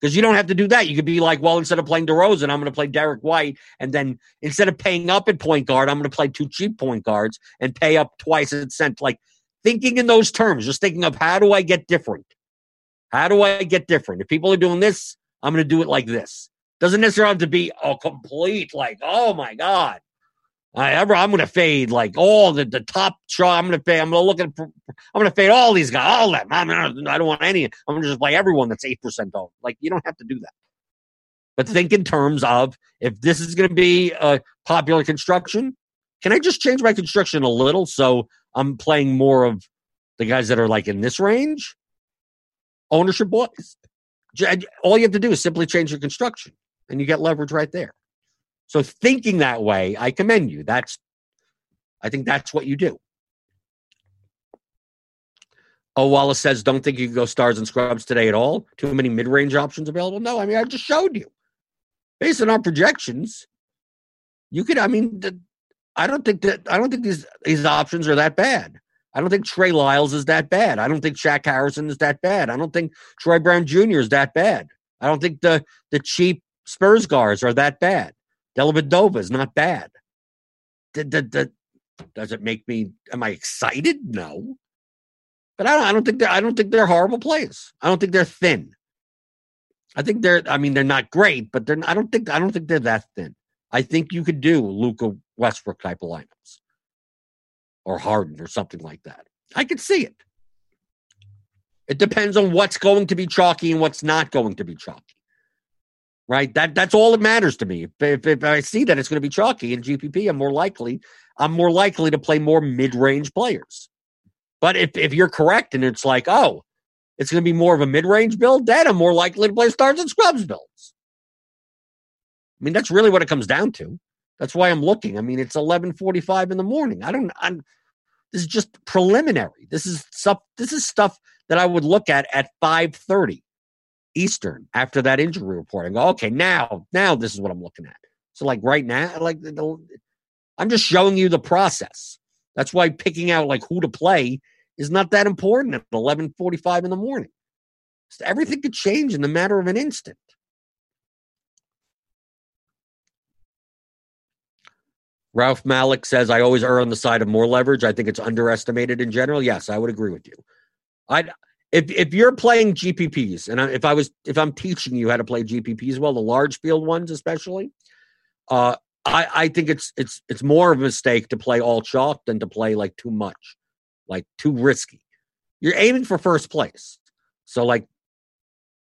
Because you don't have to do that. You could be like, well, instead of playing DeRozan, I'm going to play Derrick White. And then instead of paying up at point guard, I'm going to play two cheap point guards and pay up twice at cent. Like thinking in those terms, just thinking of how do I get different? How do I get different? If people are doing this, I'm going to do it like this. Doesn't necessarily have to be a complete, like, oh my God, I I'm going to fade like all the, the top shot. I'm going to fade. I'm going to look at. I'm going to fade all these guys. All them. Gonna, I don't want any. I'm going to just play everyone that's eight percent owned. Like you don't have to do that. But think in terms of if this is going to be a popular construction, can I just change my construction a little so I'm playing more of the guys that are like in this range? Ownership boys. All you have to do is simply change your construction, and you get leverage right there. So thinking that way, I commend you. That's I think that's what you do. Oh, Wallace says, don't think you can go stars and scrubs today at all. Too many mid range options available. No, I mean, I just showed you. Based on our projections, you could, I mean, the, I don't think that, I don't think these, these options are that bad. I don't think Trey Lyles is that bad. I don't think Shaq Harrison is that bad. I don't think Troy Brown Jr. is that bad. I don't think the, the cheap Spurs guards are that bad. Dellavedova is not bad. does it make me? Am I excited? No. But I don't. I don't think they're. I don't think they're horrible plays. I don't think they're thin. I think they're. I mean, they're not great, but they're. I don't think. I don't think they're that thin. I think you could do Luka Westbrook type of lineups, or Harden, or something like that. I could see it. It depends on what's going to be chalky and what's not going to be chalky right? That that's all that matters to me. If, if, if I see that it's going to be chalky in GPP, I'm more likely I'm more likely to play more mid range players. But if if you're correct and it's like, oh, it's going to be more of a mid range build, then I'm more likely to play stars and scrubs builds. I mean, that's really what it comes down to. That's why I'm looking. I mean, it's 11:45 in the morning. I don't. I'm. This is just preliminary. This is stuff. This is stuff that I would look at at 5:30 Eastern after that injury report and go, okay, now, now this is what I'm looking at. So like right now, like I'm just showing you the process. That's why picking out like who to play is not that important at 11:45 in the morning. So everything could change in the matter of an instant. Ralph Malik says, I always err on the side of more leverage. I think it's underestimated in general. Yes, I would agree with you. I if if you're playing GPPs, and if I was if I'm teaching you how to play GPPs well, the large field ones especially, uh, I I think it's it's it's more of a mistake to play all chalk than to play like too much, like too risky. You're aiming for first place, so like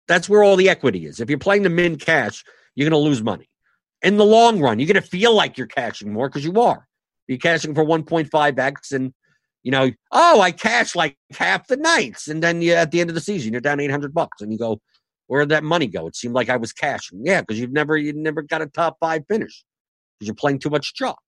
that's where all the equity is. If you're playing the min cash, you're going to lose money. In the long run, you're going to feel like you're cashing more because you are. You're cashing for 1.5x, and you know, oh, I cashed like half the nights, and then you, at the end of the season, you're down eight hundred bucks, and you go, Where did that money go? It seemed like I was cashing. Yeah, because you've never you never got a top five finish because you're playing too much chalk.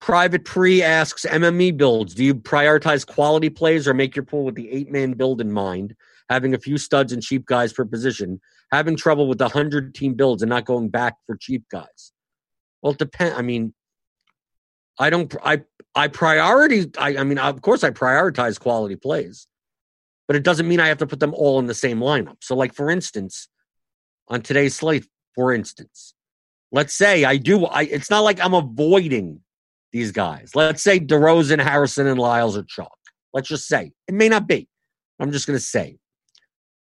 Private Pre asks MME builds. Do you prioritize quality plays or make your pool with the eight man build in mind, having a few studs and cheap guys per position, having trouble with the hundred team builds and not going back for cheap guys? Well, it depends. I mean, I don't. I I priority. I, I mean, of course, I prioritize quality plays, but it doesn't mean I have to put them all in the same lineup. So, like for instance, on today's slate, for instance, let's say I do. I. It's not like I'm avoiding these guys. Let's say DeRozan, Harrison, and Lyles are chalk. Let's just say it may not be. I'm just to say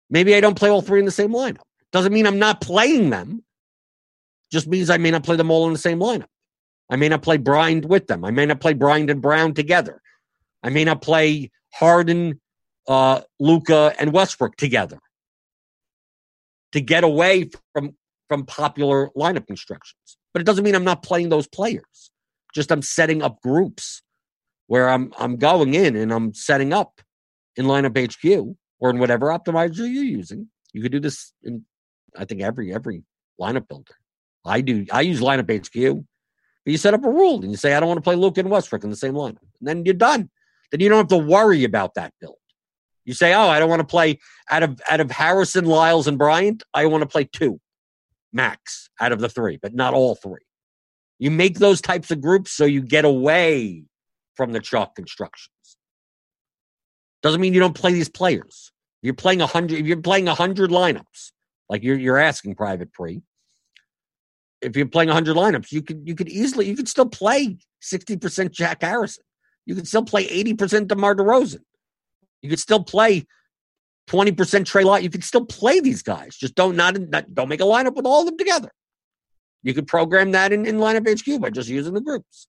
maybe I don't play all three in the same lineup. Doesn't mean I'm not playing them. Just means I may not play them all in the same lineup. I may not play Bryant with them. I may not play Bryant and Brown together. I may not play Harden, uh, Luka, and Westbrook together to get away from from popular lineup constructions. But it doesn't mean I'm not playing those players. Just I'm setting up groups where I'm I'm going in and I'm setting up in lineup HQ or in whatever optimizer you're using. You could do this in I think every every lineup builder. I do I use lineup HQ. But you set up a rule and you say, I don't want to play Luka and Westbrook in the same lineup. And then you're done. Then you don't have to worry about that build. You say, Oh, I don't want to play out of out of Harrison, Lyles, and Bryant, I want to play two max out of the three, but not all three. You make those types of groups so you get away from the chalk constructions. Doesn't mean you don't play these players. You're playing a hundred. If you're playing a hundred lineups, like you're you're asking private pre. If you're playing hundred lineups, you could you could easily you could still play sixty percent Shaq Harrison. You could still play eighty percent DeMar DeRozan. You could still play twenty percent Trey Lot. You could still play these guys. Just don't not, not don't make a lineup with all of them together. You could program that in, in lineup HQ by just using the groups.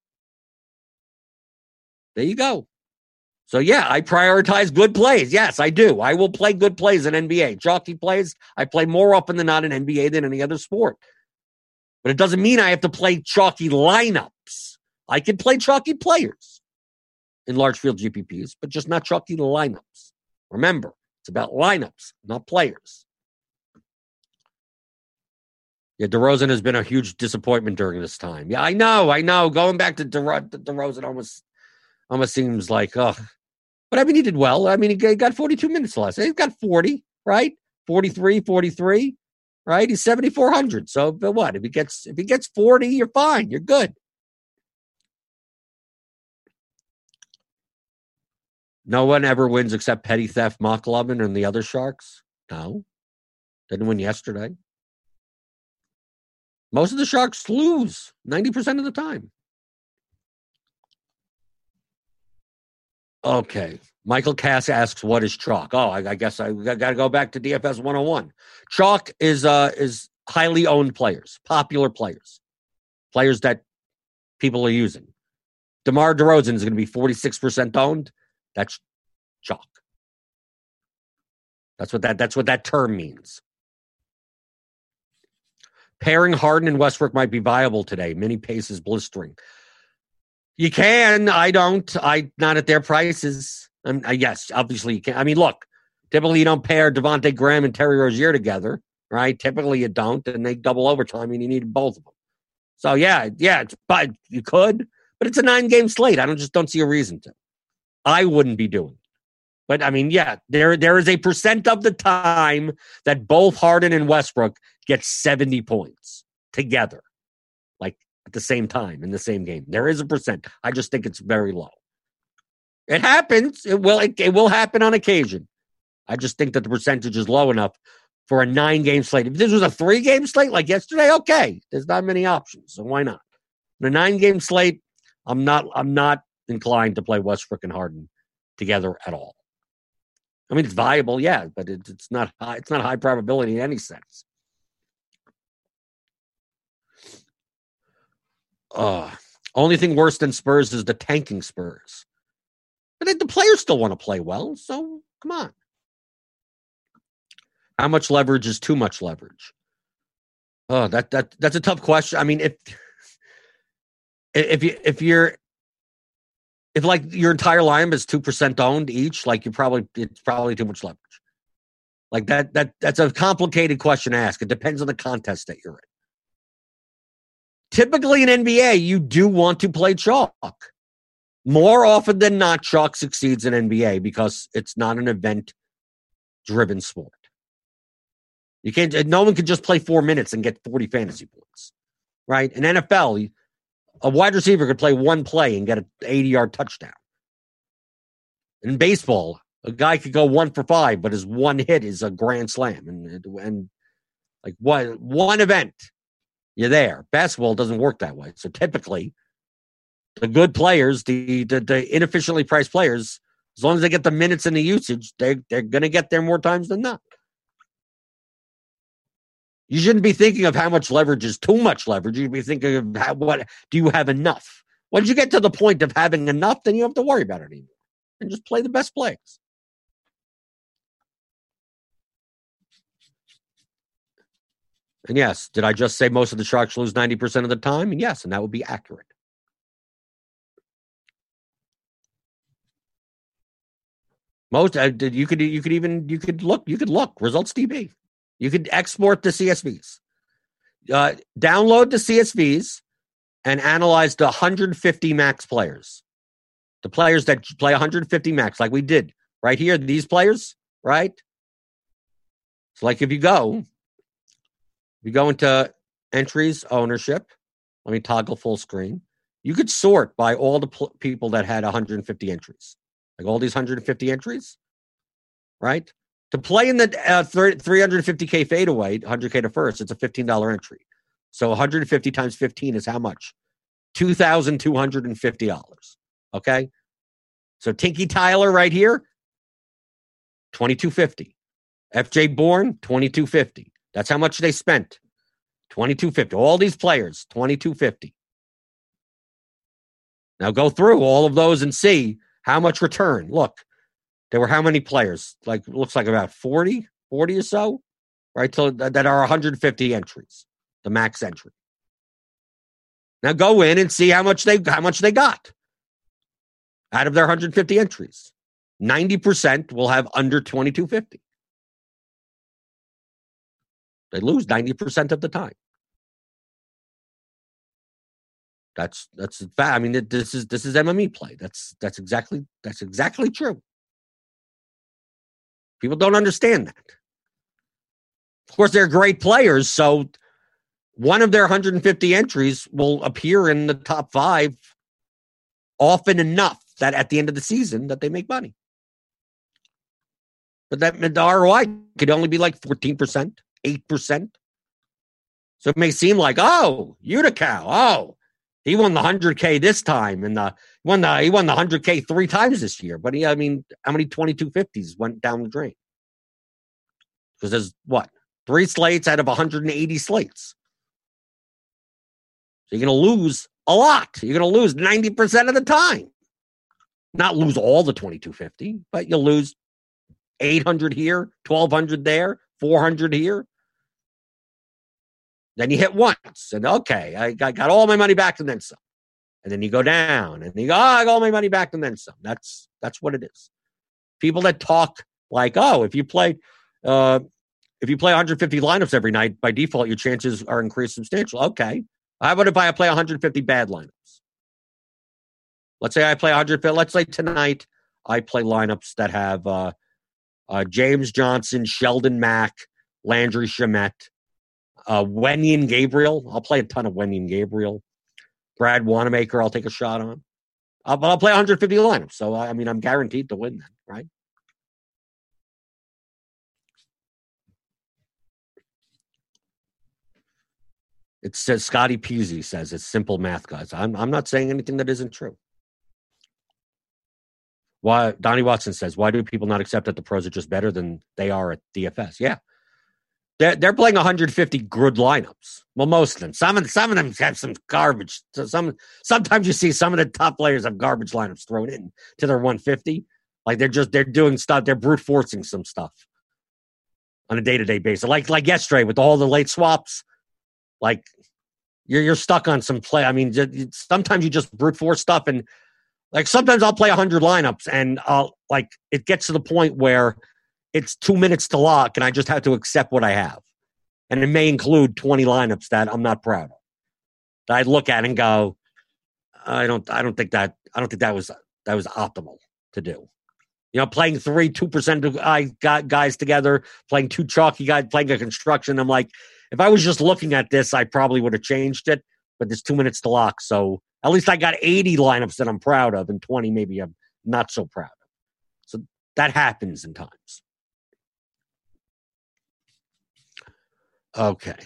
There you go. So yeah, I prioritize good plays. Yes, I do. I will play good plays in NBA. Chalky plays, I play more often than not in NBA than any other sport. But it doesn't mean I have to play chalky lineups. I can play chalky players in large field GPPs, but just not chalky lineups. Remember, it's about lineups, not players. Yeah, DeRozan has been a huge disappointment during this time. Yeah, I know, I know. Going back to DeRo- DeRozan almost almost seems like, oh, but I mean, he did well. I mean, he got 42 minutes last. He's got 40, right? 43, 43, right? He's 7,400. So, but what if he gets if he gets 40, you're fine. You're good. No one ever wins except petty theft, McLovin, and the other sharks. No, didn't win yesterday. Most of the Sharks lose 90% of the time. Okay. Michael Cass asks, "What is chalk?" Oh, I, I guess I got to go back to DFS 101. Chalk is uh is highly owned players, popular players, players that people are using. DeMar DeRozan is going to be 46% owned. That's chalk. That's what that that's what that term means. Pairing Harden and Westbrook might be viable today. Mini pace is blistering. You can. I don't. I not at their prices. Um, yes, obviously you can. I mean, look. Typically, you don't pair Devonte Graham and Terry Rozier together, right? Typically, you don't, and they double overtime, and you need both of them. So yeah, yeah, it's, but you could, but it's a nine-game slate. I don't just don't see a reason to. I wouldn't be doing. It. But I mean, yeah, there there is a percent of the time that both Harden and Westbrook get 70 points together, like at the same time in the same game. There is a percent. I just think it's very low. It happens. It will. It, it will happen on occasion. I just think that the percentage is low enough for a nine game slate. If this was a three game slate like yesterday, okay, there's not many options, so why not? In a nine game slate, I'm not. I'm not inclined to play Westbrook and Harden together at all. I mean, it's viable, yeah, but it, it's not. High, it's not high probability in any sense. Uh, only thing worse than Spurs is the tanking Spurs. But the players still want to play well, so come on. How much leverage is too much leverage? Oh, that that that's a tough question. I mean, if if you if you're if like your entire line is two percent owned each, like you probably it's probably too much leverage. Like that that that's a complicated question to ask. It depends on the contest that you're in. Typically in NBA, you do want to play chalk. More often than not, chalk succeeds in NBA because it's not an event driven sport. You can't no one can just play four minutes and get 40 fantasy points. Right? In NFL, a wide receiver could play one play and get an 80 yard touchdown. In baseball, a guy could go one for five, but his one hit is a grand slam. And and like one one event, you're there. Basketball doesn't work that way. So typically, the good players, the the, the inefficiently priced players, as long as they get the minutes and the usage, they they're gonna get there more times than not. You shouldn't be thinking of how much leverage is too much leverage. You should be thinking of how, what do you have enough. Once you get to the point of having enough, then you don't have to worry about it anymore, and just play the best plays. And yes, did I just say most of the Sharks lose 90% of the time? And yes, and that would be accurate. Most uh, you could you could even you could look you could look results DB. You could export the CSVs, uh, download the CSVs, and analyze the 150 max players, the players that play 150 max, like we did right here. These players, right? So, like if you go, if you go into entries, ownership. Let me toggle full screen. You could sort by all the pl- people that had 150 entries, like all these 150 entries, right? To play in the uh, 350k fadeaway, 100k to first, it's a $15 entry. So 150 times 15 is how much? $2,250. Okay. So Tinky Tyler right here, 2250. FJ Bourne, 2250. That's how much they spent. 2250. All these players, 2250. Now go through all of those and see how much return. Look, there were how many players? Like looks like about 40, 40 or so, right? So that are 150 entries, the max entry. Now go in and see how much they how much they got out of their 150 entries. 90% will have under 2250. They lose 90% of the time. That's that's fact. I mean, this is this is MME play. That's that's exactly that's exactly true. People don't understand that. Of course, they're great players, so one of their 150 entries will appear in the top five often enough that at the end of the season that they make money. But that the ROI could only be like 14%, 8%. So it may seem like, oh, Utica, oh, he won the 100K this time and the won the he won the 100K three times this year. But he, I mean, how many 2250s went down the drain? Because there's what? Three slates out of 180 slates. So you're going to lose a lot. You're going to lose 90% of the time. Not lose all the 2250, but you'll lose 800 here, 1200 there, 400 here. Then you hit once, and okay, I got, all my money back and then some. And then you go down, and you go, oh, I got all my money back and then some. That's that's what it is. People that talk like, oh, if you play, uh, if you play 150 lineups every night, by default, your chances are increased substantially. Okay, how about if I play 150 bad lineups? Let's say I play 150. Let's say tonight I play lineups that have uh, uh, James Johnson, Sheldon Mac, Landry Shamet, uh, Wenyen Gabriel. I'll play a ton of Wenyen Gabriel. Brad Wanamaker, I'll take a shot on. I'll, I'll play 150 lineups. So, I mean, I'm guaranteed to win then, right? It says Scotty Pusey says it's simple math, guys. I'm I'm not saying anything that isn't true. Why Donnie Watson says, why do people not accept that the pros are just better than they are at DFS? Yeah, they're, they're playing 150 good lineups. Well, most of them. Some of some of them have some garbage. So some sometimes you see some of the top players have garbage lineups thrown in to their 150. Like they're just they're doing stuff. They're brute forcing some stuff on a day to day basis. Like like yesterday with all the late swaps. Like you're you're stuck on some play. I mean, sometimes you just brute force stuff, and like sometimes I'll play 100 lineups, and I'll like it gets to the point where it's two minutes to lock, and I just have to accept what I have. And it may include 20 lineups that I'm not proud of. That I look at and go, I don't I don't think that I don't think that was that was optimal to do. You know, playing three, two percent of guys together, playing two chalky guys, playing a construction. I'm like, if I was just looking at this, I probably would have changed it. But there's two minutes to lock, so at least I got 80 lineups that I'm proud of, and 20 maybe I'm not so proud of. So that happens in times. Okay.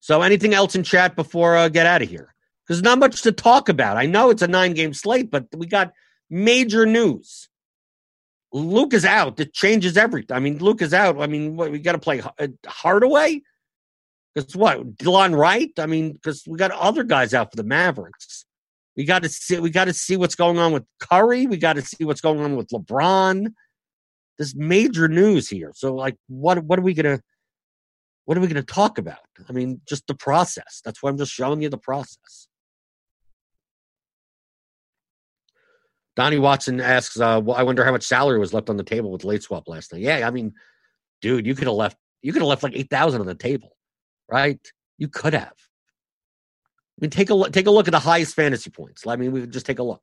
So anything else in chat before I uh, get out of here? Because not much to talk about. I know it's a nine game slate, but we got major news. Luka is out. It changes everything. I mean, Luka is out. I mean, what, we got to play uh, Hardaway? Because what? Delon Wright? I mean, because we got other guys out for the Mavericks. We got to see. We got to see what's going on with Curry. We got to see what's going on with LeBron. There's major news here. So, like, what what are we gonna what are we gonna talk about? I mean, just the process. That's why I'm just showing you the process. Donnie Watson asks, uh, well, I wonder how much salary was left on the table with late swap last night. Yeah, I mean, dude, you could have left you could have left like eight thousand on the table, right? You could have. I mean, take a look take a look at the highest fantasy points. I mean, we just take a look.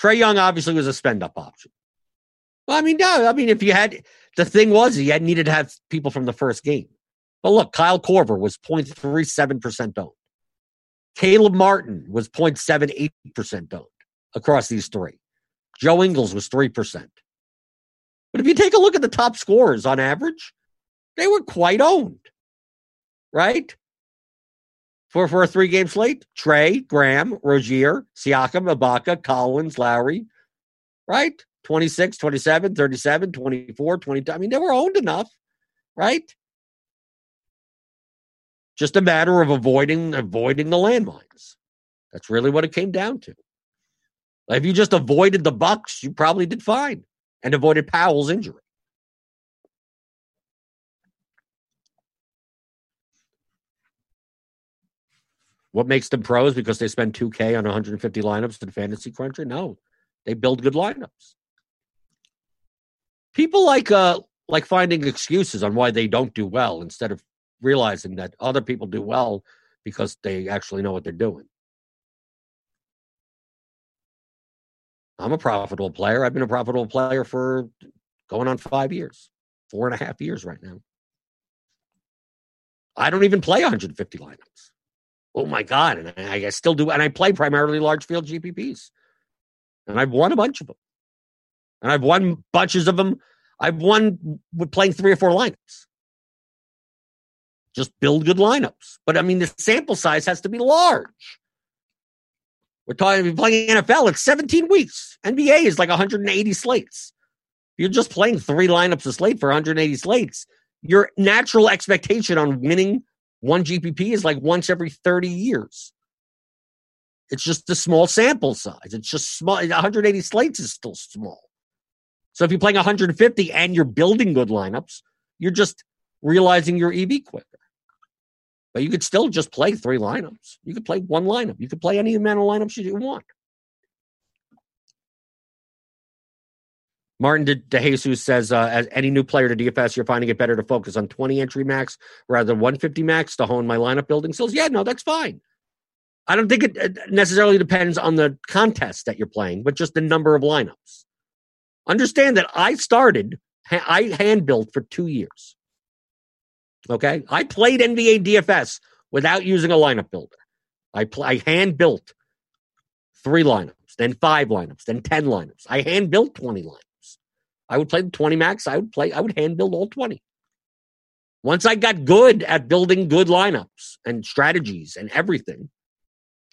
Trae Young obviously was a spend up option. Well, I mean, no, I mean, if you had the thing was you had needed to have people from the first game. But look, Kyle Korver was 0.37% owned. Caleb Martin was 0.78% owned across these three. Joe Ingles was 3%. But if you take a look at the top scorers on average, they were quite owned, right? For, for a three game slate, Trae, Graham, Rozier, Siakam, Ibaka, Collins, Lowry, right? 26, 27, 37, 24, 22. I mean, they were owned enough, right? Just a matter of avoiding avoiding the landmines. That's really what it came down to. If you just avoided the Bucks, you probably did fine and avoided Powell's injury. What makes them pros? Because they spend 2K on 150 lineups in Fantasy Cruncher? No. They build good lineups. People like uh like finding excuses on why they don't do well instead of realizing that other people do well because they actually know what they're doing. I'm a profitable player. I've been a profitable player for going on five years, four and a half years right now. I don't even play 150 lineups. Oh my God. And I, I still do. And I play primarily large field GPPs. And I've won a bunch of them. And I've won bunches of them. I've won with playing three or four lineups. Just build good lineups. But I mean, the sample size has to be large. We're talking about playing NFL, it's 17 weeks. NBA is like 180 slates. You're just playing three lineups a slate for 180 slates. Your natural expectation on winning one GPP is like once every 30 years. It's just a small sample size. It's just small. 180 slates is still small. So if you're playing 150 and you're building good lineups, you're just realizing your EV quicker. But you could still just play three lineups. You could play one lineup. You could play any amount of lineups you want. Martin De, De Jesus says, uh, as any new player to DFS, you're finding it better to focus on 20 entry max rather than 150 max to hone my lineup building skills. Yeah, no, that's fine. I don't think it necessarily depends on the contest that you're playing, but just the number of lineups. Understand that I started, I hand built for two years. Okay. I played NBA DFS without using a lineup builder. I, pl- I hand built three lineups, then five lineups, then 10 lineups. I hand built 20 lineups. I would play the 20 max. I would play, I would hand build all 20. Once I got good at building good lineups and strategies and everything,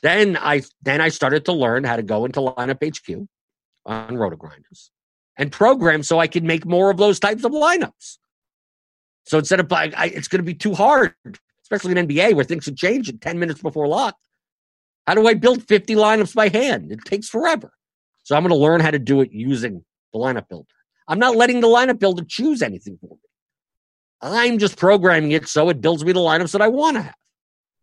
then I then I started to learn how to go into lineup HQ on RotoGrinders and program so I could make more of those types of lineups. So instead of I, I, it's going to be too hard, especially in NBA where things can change in 10 minutes before lock. How do I build 50 lineups by hand? It takes forever. So I'm going to learn how to do it using the lineup builder. I'm not letting the lineup builder choose anything for me. I'm just programming it so it builds me the lineups that I want to have.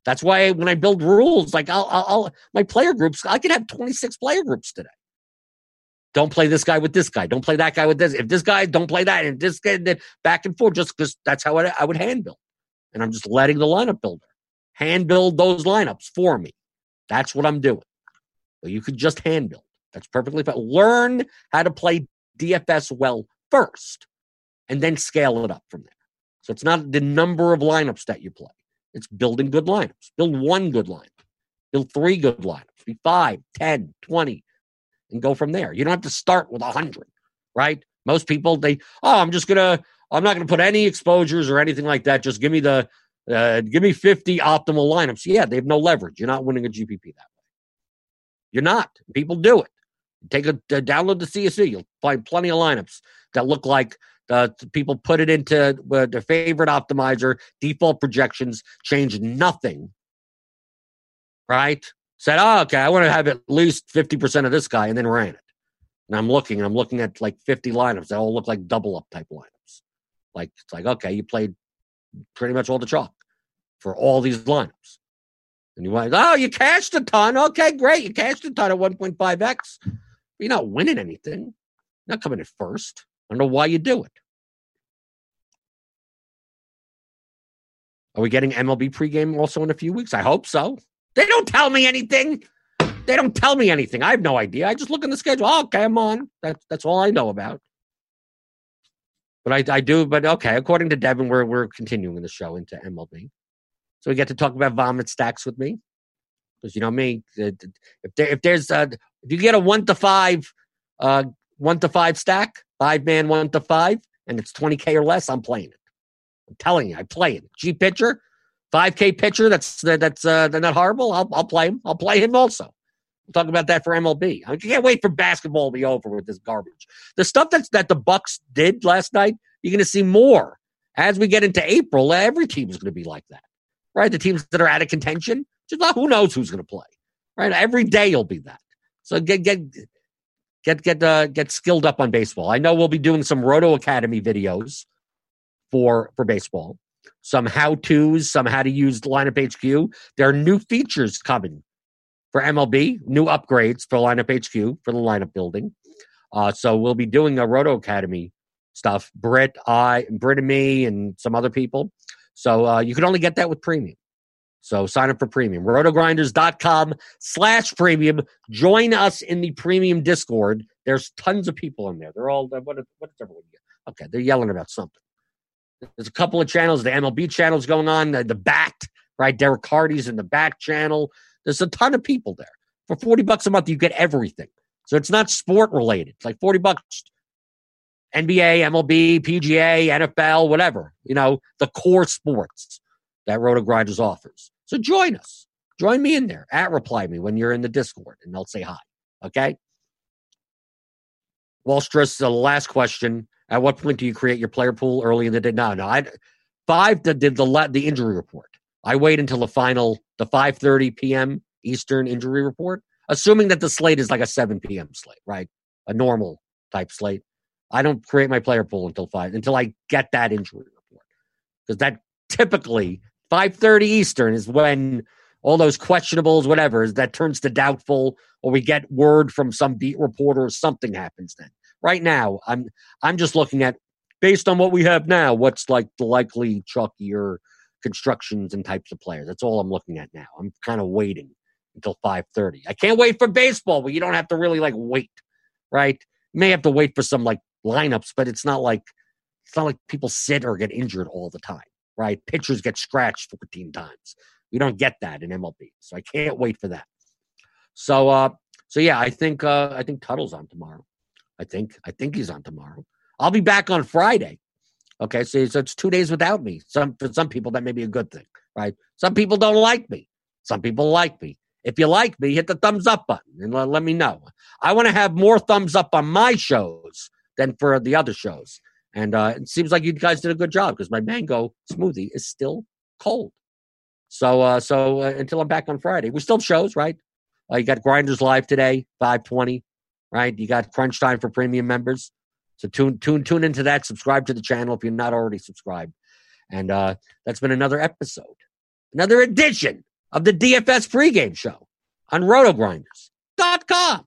That's why when I build rules, like I'll, I'll, I'll my player groups, I could have 26 player groups today. Don't play this guy with this guy. Don't play that guy with this. If this guy, don't play that. And this guy, then back and forth, just because that's how I, I would hand build. And I'm just letting the lineup builder hand build those lineups for me. That's what I'm doing. So you could just hand build. That's perfectly fine. Learn how to play DFS well first and then scale it up from there. So it's not the number of lineups that you play. It's building good lineups. Build one good lineup. Build three good lineups. Be five, 10, 20, and go from there. You don't have to start with 100, right? Most people, they, oh, I'm just going to, I'm not going to put any exposures or anything like that. Just give me the, uh, give me 50 optimal lineups. Yeah, they have no leverage. You're not winning a GPP that way. You're not. People do it. Take a, uh, download the CSV. You'll find plenty of lineups that look like uh, people put it into uh, their favorite optimizer, default projections, change nothing. Right? Said, oh, okay, I want to have at least 50% of this guy, and then ran it. And I'm looking, and I'm looking at like 50 lineups that all look like double up type lineups. Like, it's like, okay, you played pretty much all the chalk for all these lineups. And you went, oh, you cashed a ton. Okay, great. You cashed a ton at 1.5x. You're not winning anything. You're not coming in first. I don't know why you do it. Are we getting MLB pregame also in a few weeks? I hope so. They don't tell me anything. They don't tell me anything. I have no idea. I just look in the schedule. Oh, okay, I'm on. That's that's all I know about. But I, I do. But okay, according to Devin, we're we're continuing the show into MLB, so we get to talk about vomit stacks with me because you know me. If there if there's a, if you get a one to five, uh, one to five stack, five man one to five, and it's twenty k or less, I'm playing it. I'm telling you, I play it. G pitcher, five k pitcher. That's that's uh, not horrible. I'll I'll play him. I'll play him also. We'll talk about that for MLB. I can't wait for basketball to be over with this garbage. The stuff that's that the Bucks did last night, you're going to see more as we get into April. Every team is going to be like that, right? The teams that are out of contention, just not, who knows who's going to play, right? Every day you'll be that. So get get get get uh, get skilled up on baseball. I know we'll be doing some Roto Academy videos for for baseball, some how tos, some how to use lineup HQ. There are new features coming for MLB, new upgrades for lineup HQ for the lineup building. Uh, so we'll be doing a Roto Academy stuff. Britt, I, Britt and me, and some other people. So uh, you can only get that with premium. So sign up for premium. Rotogrinders.com slash premium. Join us in the premium Discord. There's tons of people in there. They're all, what, what does everyone get? Okay, they're yelling about something. There's a couple of channels. The MLB channel's going on. The, the Bat, right? Derek Carty's in the Bat channel. There's a ton of people there. For 40 bucks a month, you get everything. So it's not sport related. It's like 40 bucks. NBA, MLB, PGA, NFL, whatever. You know, the core sports that Roto Grinders offers. So join us. Join me in there at Reply Me when you're in the Discord and they'll say hi. Okay? Wallstress, the last question. At what point do you create your player pool early in the day? No, no. I five did the let the injury report. I wait until the final, the 5:30 p.m. Eastern injury report, assuming that the slate is like a 7 p.m. slate, right? A normal type slate. I don't create my player pool until five until I get that injury report because that typically 5:30 Eastern is when all those questionables, whatever, that turns to doubtful, or we get word from some beat reporter or something happens. Then right now, I'm I'm just looking at based on what we have now, what's like the likely chalkier constructions and types of players. That's all I'm looking at now. I'm kind of waiting until 5:30. I can't wait for baseball, but you don't have to really like wait, right? You may have to wait for some like lineups, but it's not like it's not like people sit or get injured all the time, right? Pitchers get scratched 14 times. We don't get that in MLB, so I can't wait for that. So, uh, so yeah, I think uh, I think Tuttle's on tomorrow. I think I think he's on tomorrow. I'll be back on Friday. Okay, so, it's two days without me. Some for some people that may be a good thing, right? Some people don't like me. Some people like me. If you like me, hit the thumbs up button and let, let me know. I want to have more thumbs up on my shows than for the other shows. And uh, it seems like you guys did a good job because my mango smoothie is still cold. So, uh, so uh, until I'm back on Friday, we still shows, right? Uh, you got Grinders Live today, five twenty, right? You got Crunch Time for premium members. So tune tune tune into that. Subscribe to the channel if you're not already subscribed. And uh, that's been another episode, another edition of the DFS pregame show on RotoGrinders.com.